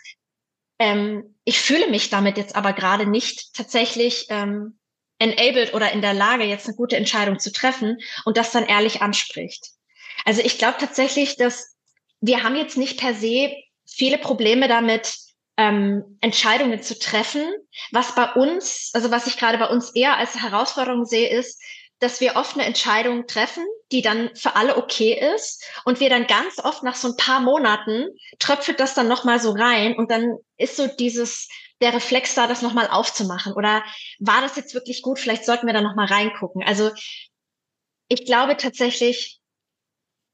S2: ähm, ich fühle mich damit jetzt aber gerade nicht tatsächlich ähm, enabled oder in der Lage, jetzt eine gute Entscheidung zu treffen und das dann ehrlich anspricht. Also ich glaube tatsächlich, dass wir haben jetzt nicht per se viele Probleme damit, ähm, Entscheidungen zu treffen. Was bei uns, also was ich gerade bei uns eher als Herausforderung sehe, ist, dass wir oft eine Entscheidung treffen, die dann für alle okay ist und wir dann ganz oft nach so ein paar Monaten tröpfelt das dann nochmal so rein und dann ist so dieses, der Reflex da, das nochmal aufzumachen oder war das jetzt wirklich gut? Vielleicht sollten wir da nochmal reingucken. Also ich glaube tatsächlich,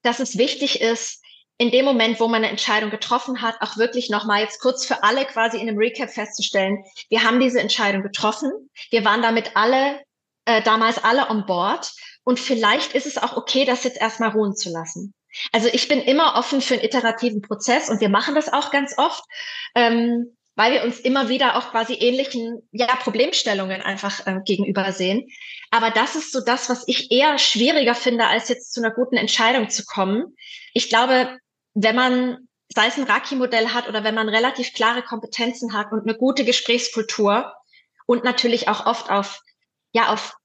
S2: dass es wichtig ist, in dem Moment, wo man eine Entscheidung getroffen hat, auch wirklich nochmal jetzt kurz für alle quasi in einem Recap festzustellen, wir haben diese Entscheidung getroffen, wir waren damit alle, äh, damals alle on board und vielleicht ist es auch okay, das jetzt erstmal ruhen zu lassen. Also ich bin immer offen für einen iterativen Prozess und wir machen das auch ganz oft. Ähm, weil wir uns immer wieder auch quasi ähnlichen ja, Problemstellungen einfach äh, gegenüber sehen. Aber das ist so das, was ich eher schwieriger finde, als jetzt zu einer guten Entscheidung zu kommen. Ich glaube, wenn man, sei es ein Raki-Modell hat oder wenn man relativ klare Kompetenzen hat und eine gute Gesprächskultur und natürlich auch oft auf, ja, auf,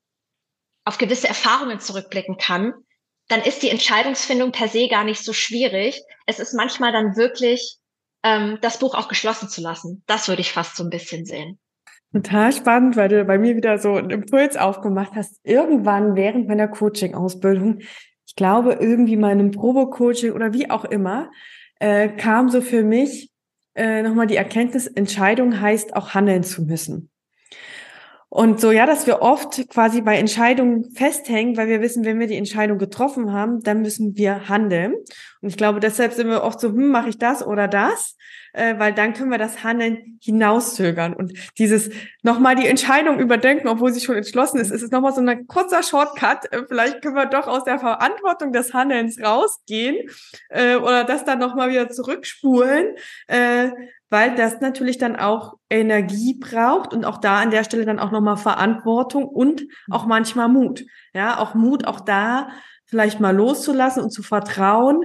S2: auf gewisse Erfahrungen zurückblicken kann, dann ist die Entscheidungsfindung per se gar nicht so schwierig. Es ist manchmal dann wirklich ähm, das Buch auch geschlossen zu lassen. Das würde ich fast so ein bisschen sehen.
S1: Total spannend, weil du bei mir wieder so einen Impuls aufgemacht hast. Irgendwann während meiner Coaching-Ausbildung, ich glaube irgendwie meinem Probo-Coaching oder wie auch immer, äh, kam so für mich äh, nochmal die Erkenntnis, Entscheidung heißt auch handeln zu müssen. Und so, ja, dass wir oft quasi bei Entscheidungen festhängen, weil wir wissen, wenn wir die Entscheidung getroffen haben, dann müssen wir handeln. Und ich glaube, deshalb sind wir oft so, hm, mache ich das oder das? Äh, weil dann können wir das Handeln hinauszögern. Und dieses nochmal die Entscheidung überdenken, obwohl sie schon entschlossen ist, ist es nochmal so ein kurzer Shortcut. Äh, vielleicht können wir doch aus der Verantwortung des Handelns rausgehen äh, oder das dann nochmal wieder zurückspulen. Äh, weil das natürlich dann auch Energie braucht und auch da an der Stelle dann auch nochmal Verantwortung und auch manchmal Mut. Ja, auch Mut, auch da vielleicht mal loszulassen und zu vertrauen,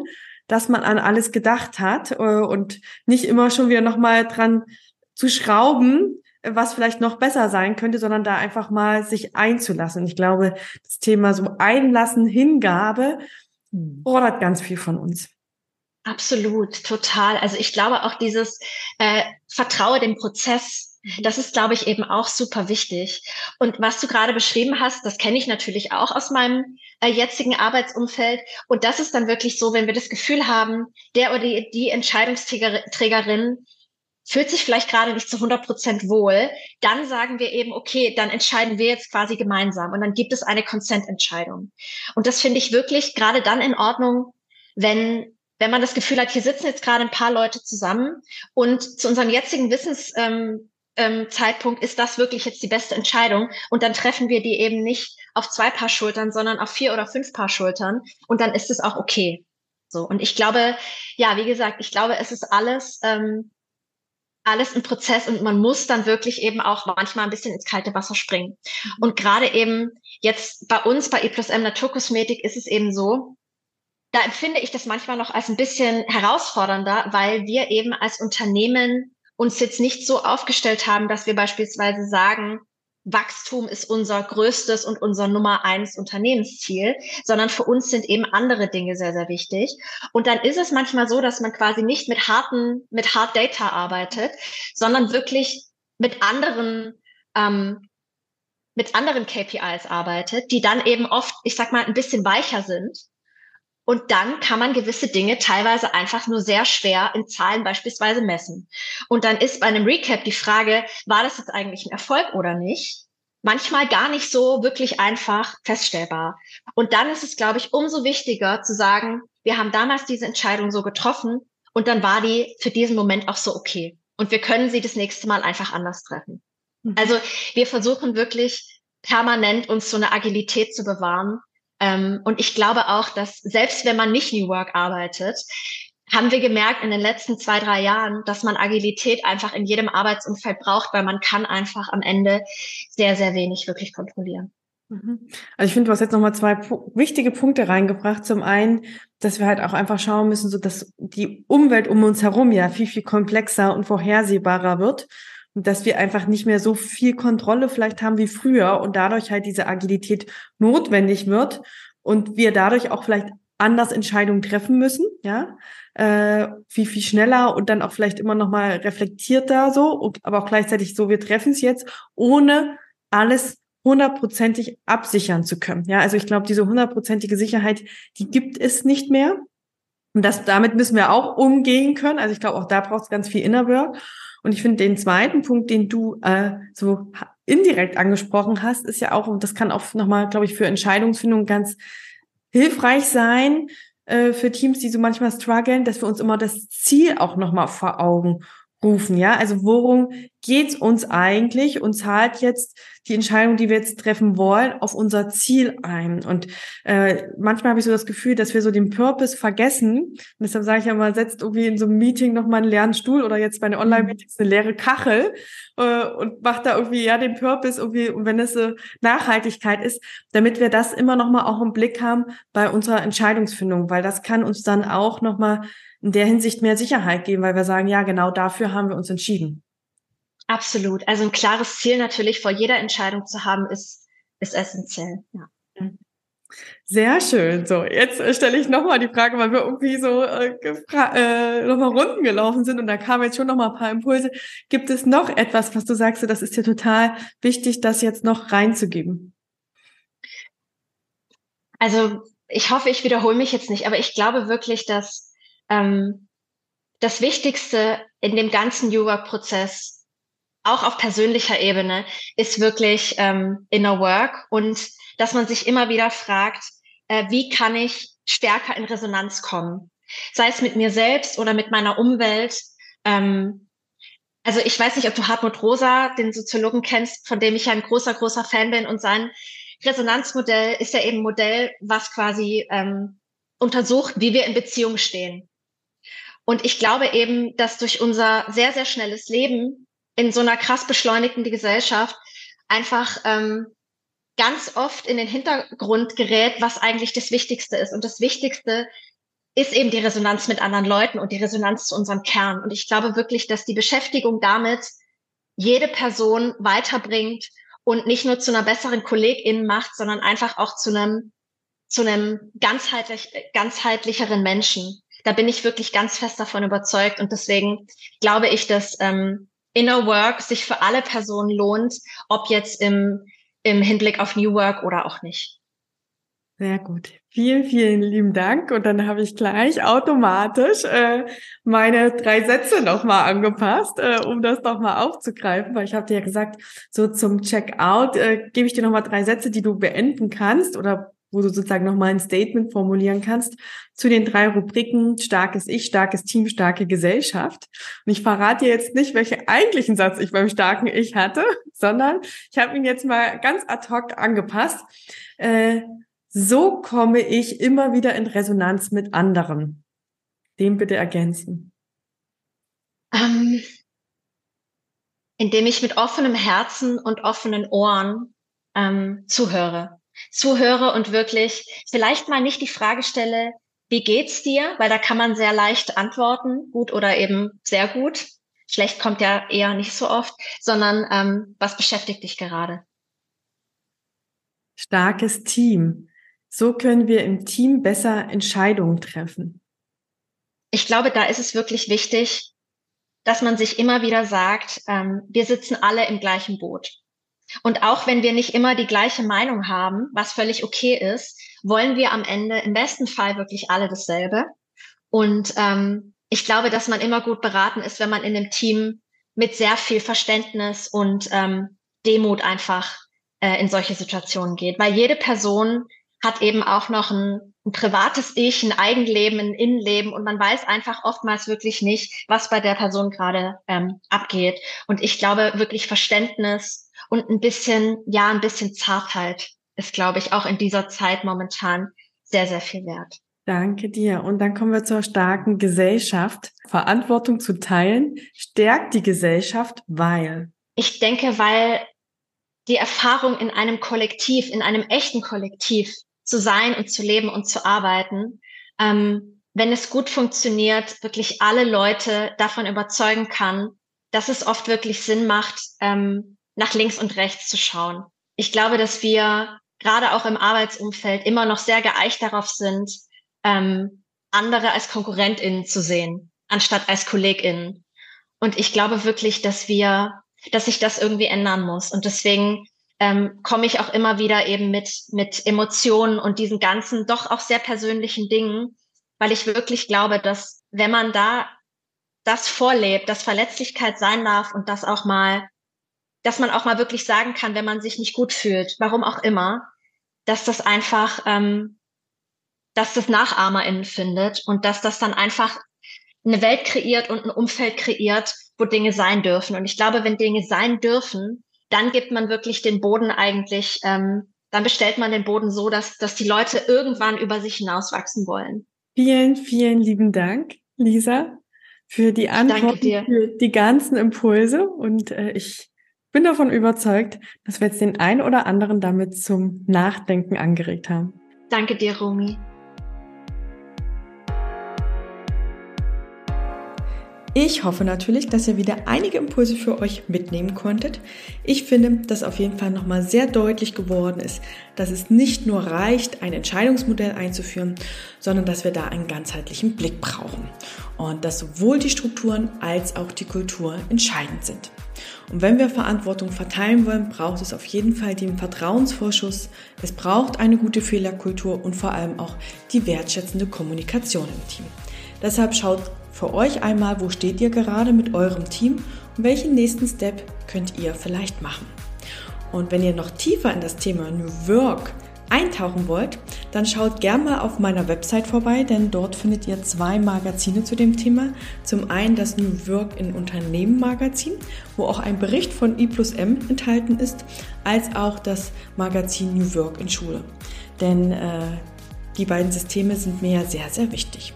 S1: dass man an alles gedacht hat äh, und nicht immer schon wieder nochmal dran zu schrauben, was vielleicht noch besser sein könnte, sondern da einfach mal sich einzulassen. Ich glaube, das Thema so Einlassen, Hingabe hm. fordert ganz viel von uns.
S2: Absolut, total. Also ich glaube auch dieses äh, Vertraue dem Prozess, mhm. das ist, glaube ich, eben auch super wichtig. Und was du gerade beschrieben hast, das kenne ich natürlich auch aus meinem äh, jetzigen Arbeitsumfeld. Und das ist dann wirklich so, wenn wir das Gefühl haben, der oder die, die Entscheidungsträgerin fühlt sich vielleicht gerade nicht zu 100 Prozent wohl, dann sagen wir eben, okay, dann entscheiden wir jetzt quasi gemeinsam und dann gibt es eine Consent-Entscheidung. Und das finde ich wirklich gerade dann in Ordnung, wenn wenn man das Gefühl hat, hier sitzen jetzt gerade ein paar Leute zusammen und zu unserem jetzigen Wissenszeitpunkt ähm, ähm, ist das wirklich jetzt die beste Entscheidung und dann treffen wir die eben nicht auf zwei Paar Schultern, sondern auf vier oder fünf Paar Schultern und dann ist es auch okay. So und ich glaube, ja, wie gesagt, ich glaube, es ist alles ähm, alles ein Prozess und man muss dann wirklich eben auch manchmal ein bisschen ins kalte Wasser springen. Und gerade eben jetzt bei uns bei E plus M Naturkosmetik ist es eben so, da empfinde ich das manchmal noch als ein bisschen herausfordernder, weil wir eben als Unternehmen uns jetzt nicht so aufgestellt haben, dass wir beispielsweise sagen, Wachstum ist unser größtes und unser Nummer eins Unternehmensziel, sondern für uns sind eben andere Dinge sehr, sehr wichtig. Und dann ist es manchmal so, dass man quasi nicht mit harten, mit Hard Data arbeitet, sondern wirklich mit anderen, ähm, mit anderen KPIs arbeitet, die dann eben oft, ich sag mal, ein bisschen weicher sind und dann kann man gewisse Dinge teilweise einfach nur sehr schwer in Zahlen beispielsweise messen. Und dann ist bei einem Recap die Frage, war das jetzt eigentlich ein Erfolg oder nicht? Manchmal gar nicht so wirklich einfach feststellbar. Und dann ist es, glaube ich, umso wichtiger zu sagen, wir haben damals diese Entscheidung so getroffen und dann war die für diesen Moment auch so okay. Und wir können sie das nächste Mal einfach anders treffen. Mhm. Also wir versuchen wirklich permanent uns so eine Agilität zu bewahren, ähm, und ich glaube auch, dass selbst wenn man nicht New Work arbeitet, haben wir gemerkt in den letzten zwei, drei Jahren, dass man Agilität einfach in jedem Arbeitsumfeld braucht, weil man kann einfach am Ende sehr, sehr wenig wirklich kontrollieren.
S1: Mhm. Also ich finde, du hast jetzt nochmal zwei wichtige Punkte reingebracht. Zum einen, dass wir halt auch einfach schauen müssen, so dass die Umwelt um uns herum ja viel, viel komplexer und vorhersehbarer wird dass wir einfach nicht mehr so viel Kontrolle vielleicht haben wie früher und dadurch halt diese Agilität notwendig wird und wir dadurch auch vielleicht anders Entscheidungen treffen müssen, ja, äh, viel, viel schneller und dann auch vielleicht immer noch mal reflektierter so, und, aber auch gleichzeitig so, wir treffen es jetzt, ohne alles hundertprozentig absichern zu können. Ja, also ich glaube, diese hundertprozentige Sicherheit, die gibt es nicht mehr. Und das, damit müssen wir auch umgehen können. Also ich glaube, auch da braucht es ganz viel Inner Work. Und ich finde den zweiten Punkt, den du äh, so indirekt angesprochen hast, ist ja auch, und das kann auch nochmal, glaube ich, für Entscheidungsfindung ganz hilfreich sein äh, für Teams, die so manchmal strugglen, dass wir uns immer das Ziel auch nochmal vor Augen rufen, ja? Also worum geht's uns eigentlich und zahlt jetzt die Entscheidung, die wir jetzt treffen wollen, auf unser Ziel ein? Und äh, manchmal habe ich so das Gefühl, dass wir so den Purpose vergessen. Und deshalb sage ich ja mal, setzt irgendwie in so einem Meeting nochmal einen leeren Stuhl oder jetzt bei den Online-Meetings eine leere Kachel äh, und macht da irgendwie ja den Purpose irgendwie, und wenn es so Nachhaltigkeit ist, damit wir das immer nochmal auch im Blick haben bei unserer Entscheidungsfindung, weil das kann uns dann auch nochmal in der Hinsicht mehr Sicherheit geben, weil wir sagen, ja, genau dafür haben wir uns entschieden.
S2: Absolut. Also ein klares Ziel natürlich vor jeder Entscheidung zu haben, ist, ist essentiell. Ja. Mhm.
S1: Sehr schön. So, jetzt äh, stelle ich nochmal die Frage, weil wir irgendwie so äh, äh, nochmal Runden gelaufen sind und da kamen jetzt schon nochmal ein paar Impulse. Gibt es noch etwas, was du sagst, das ist dir total wichtig, das jetzt noch reinzugeben?
S2: Also ich hoffe, ich wiederhole mich jetzt nicht, aber ich glaube wirklich, dass ähm, das Wichtigste in dem ganzen New Work-Prozess, auch auf persönlicher Ebene, ist wirklich ähm, Inner Work und dass man sich immer wieder fragt, äh, wie kann ich stärker in Resonanz kommen? Sei es mit mir selbst oder mit meiner Umwelt. Ähm, also ich weiß nicht, ob du Hartmut Rosa, den Soziologen kennst, von dem ich ja ein großer, großer Fan bin und sein Resonanzmodell ist ja eben ein Modell, was quasi ähm, untersucht, wie wir in Beziehung stehen. Und ich glaube eben, dass durch unser sehr, sehr schnelles Leben in so einer krass beschleunigten Gesellschaft einfach ähm, ganz oft in den Hintergrund gerät, was eigentlich das Wichtigste ist. Und das Wichtigste ist eben die Resonanz mit anderen Leuten und die Resonanz zu unserem Kern. Und ich glaube wirklich, dass die Beschäftigung damit jede Person weiterbringt und nicht nur zu einer besseren Kollegin macht, sondern einfach auch zu einem, zu einem ganzheitlich, ganzheitlicheren Menschen da bin ich wirklich ganz fest davon überzeugt. Und deswegen glaube ich, dass ähm, Inner Work sich für alle Personen lohnt, ob jetzt im, im Hinblick auf New Work oder auch nicht.
S1: Sehr gut. Vielen, vielen lieben Dank. Und dann habe ich gleich automatisch äh, meine drei Sätze nochmal angepasst, äh, um das nochmal aufzugreifen, weil ich habe dir ja gesagt, so zum Checkout äh, gebe ich dir nochmal drei Sätze, die du beenden kannst oder wo du sozusagen nochmal ein Statement formulieren kannst zu den drei Rubriken starkes Ich, starkes Team, starke Gesellschaft. Und ich verrate dir jetzt nicht, welchen eigentlichen Satz ich beim starken Ich hatte, sondern ich habe ihn jetzt mal ganz ad hoc angepasst. Äh, so komme ich immer wieder in Resonanz mit anderen. Dem bitte ergänzen.
S2: Ähm, indem ich mit offenem Herzen und offenen Ohren ähm, zuhöre zuhöre und wirklich vielleicht mal nicht die Frage stelle, wie geht's dir? Weil da kann man sehr leicht antworten, gut oder eben sehr gut. Schlecht kommt ja eher nicht so oft, sondern ähm, was beschäftigt dich gerade?
S1: Starkes Team. So können wir im Team besser Entscheidungen treffen.
S2: Ich glaube, da ist es wirklich wichtig, dass man sich immer wieder sagt, ähm, wir sitzen alle im gleichen Boot. Und auch wenn wir nicht immer die gleiche Meinung haben, was völlig okay ist, wollen wir am Ende im besten Fall wirklich alle dasselbe. Und ähm, ich glaube, dass man immer gut beraten ist, wenn man in einem Team mit sehr viel Verständnis und ähm, Demut einfach äh, in solche Situationen geht. Weil jede Person hat eben auch noch ein, ein privates Ich, ein Eigenleben, ein Innenleben und man weiß einfach oftmals wirklich nicht, was bei der Person gerade ähm, abgeht. Und ich glaube, wirklich Verständnis und ein bisschen, ja, ein bisschen Zartheit ist, glaube ich, auch in dieser Zeit momentan sehr, sehr viel wert.
S1: Danke dir. Und dann kommen wir zur starken Gesellschaft. Verantwortung zu teilen stärkt die Gesellschaft, weil.
S2: Ich denke, weil die Erfahrung in einem Kollektiv, in einem echten Kollektiv zu sein und zu leben und zu arbeiten, ähm, wenn es gut funktioniert, wirklich alle Leute davon überzeugen kann, dass es oft wirklich Sinn macht, ähm, nach links und rechts zu schauen. Ich glaube, dass wir gerade auch im Arbeitsumfeld immer noch sehr geeicht darauf sind, ähm, andere als KonkurrentInnen zu sehen, anstatt als KollegInnen. Und ich glaube wirklich, dass wir, dass sich das irgendwie ändern muss. Und deswegen ähm, komme ich auch immer wieder eben mit, mit Emotionen und diesen ganzen doch auch sehr persönlichen Dingen, weil ich wirklich glaube, dass wenn man da das vorlebt, dass Verletzlichkeit sein darf und das auch mal dass man auch mal wirklich sagen kann, wenn man sich nicht gut fühlt, warum auch immer, dass das einfach, ähm, dass das NachahmerInnen findet und dass das dann einfach eine Welt kreiert und ein Umfeld kreiert, wo Dinge sein dürfen. Und ich glaube, wenn Dinge sein dürfen, dann gibt man wirklich den Boden eigentlich, ähm, dann bestellt man den Boden so, dass, dass die Leute irgendwann über sich hinauswachsen wollen.
S1: Vielen, vielen lieben Dank, Lisa, für die Antworten, für die ganzen Impulse. Und äh, ich bin davon überzeugt, dass wir jetzt den einen oder anderen damit zum Nachdenken angeregt haben.
S2: Danke dir, Romy.
S1: Ich hoffe natürlich, dass ihr wieder einige Impulse für euch mitnehmen konntet. Ich finde, dass auf jeden Fall nochmal sehr deutlich geworden ist, dass es nicht nur reicht, ein Entscheidungsmodell einzuführen, sondern dass wir da einen ganzheitlichen Blick brauchen. Und dass sowohl die Strukturen als auch die Kultur entscheidend sind. Und wenn wir Verantwortung verteilen wollen, braucht es auf jeden Fall den Vertrauensvorschuss. Es braucht eine gute Fehlerkultur und vor allem auch die wertschätzende Kommunikation im Team. Deshalb schaut für euch einmal, wo steht ihr gerade mit eurem Team und welchen nächsten Step könnt ihr vielleicht machen. Und wenn ihr noch tiefer in das Thema New Work eintauchen wollt, dann schaut gerne mal auf meiner Website vorbei, denn dort findet ihr zwei Magazine zu dem Thema. Zum einen das New Work in Unternehmen Magazin, wo auch ein Bericht von I plus M enthalten ist, als auch das Magazin New Work in Schule. Denn äh, die beiden Systeme sind mir ja sehr, sehr wichtig.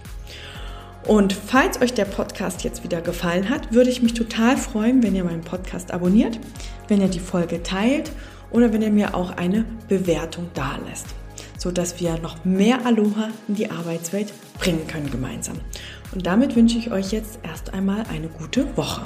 S1: Und falls euch der Podcast jetzt wieder gefallen hat, würde ich mich total freuen, wenn ihr meinen Podcast abonniert, wenn ihr die Folge teilt oder wenn ihr mir auch eine Bewertung dalässt, sodass wir noch mehr Aloha in die Arbeitswelt bringen können gemeinsam. Und damit wünsche ich euch jetzt erst einmal eine gute Woche.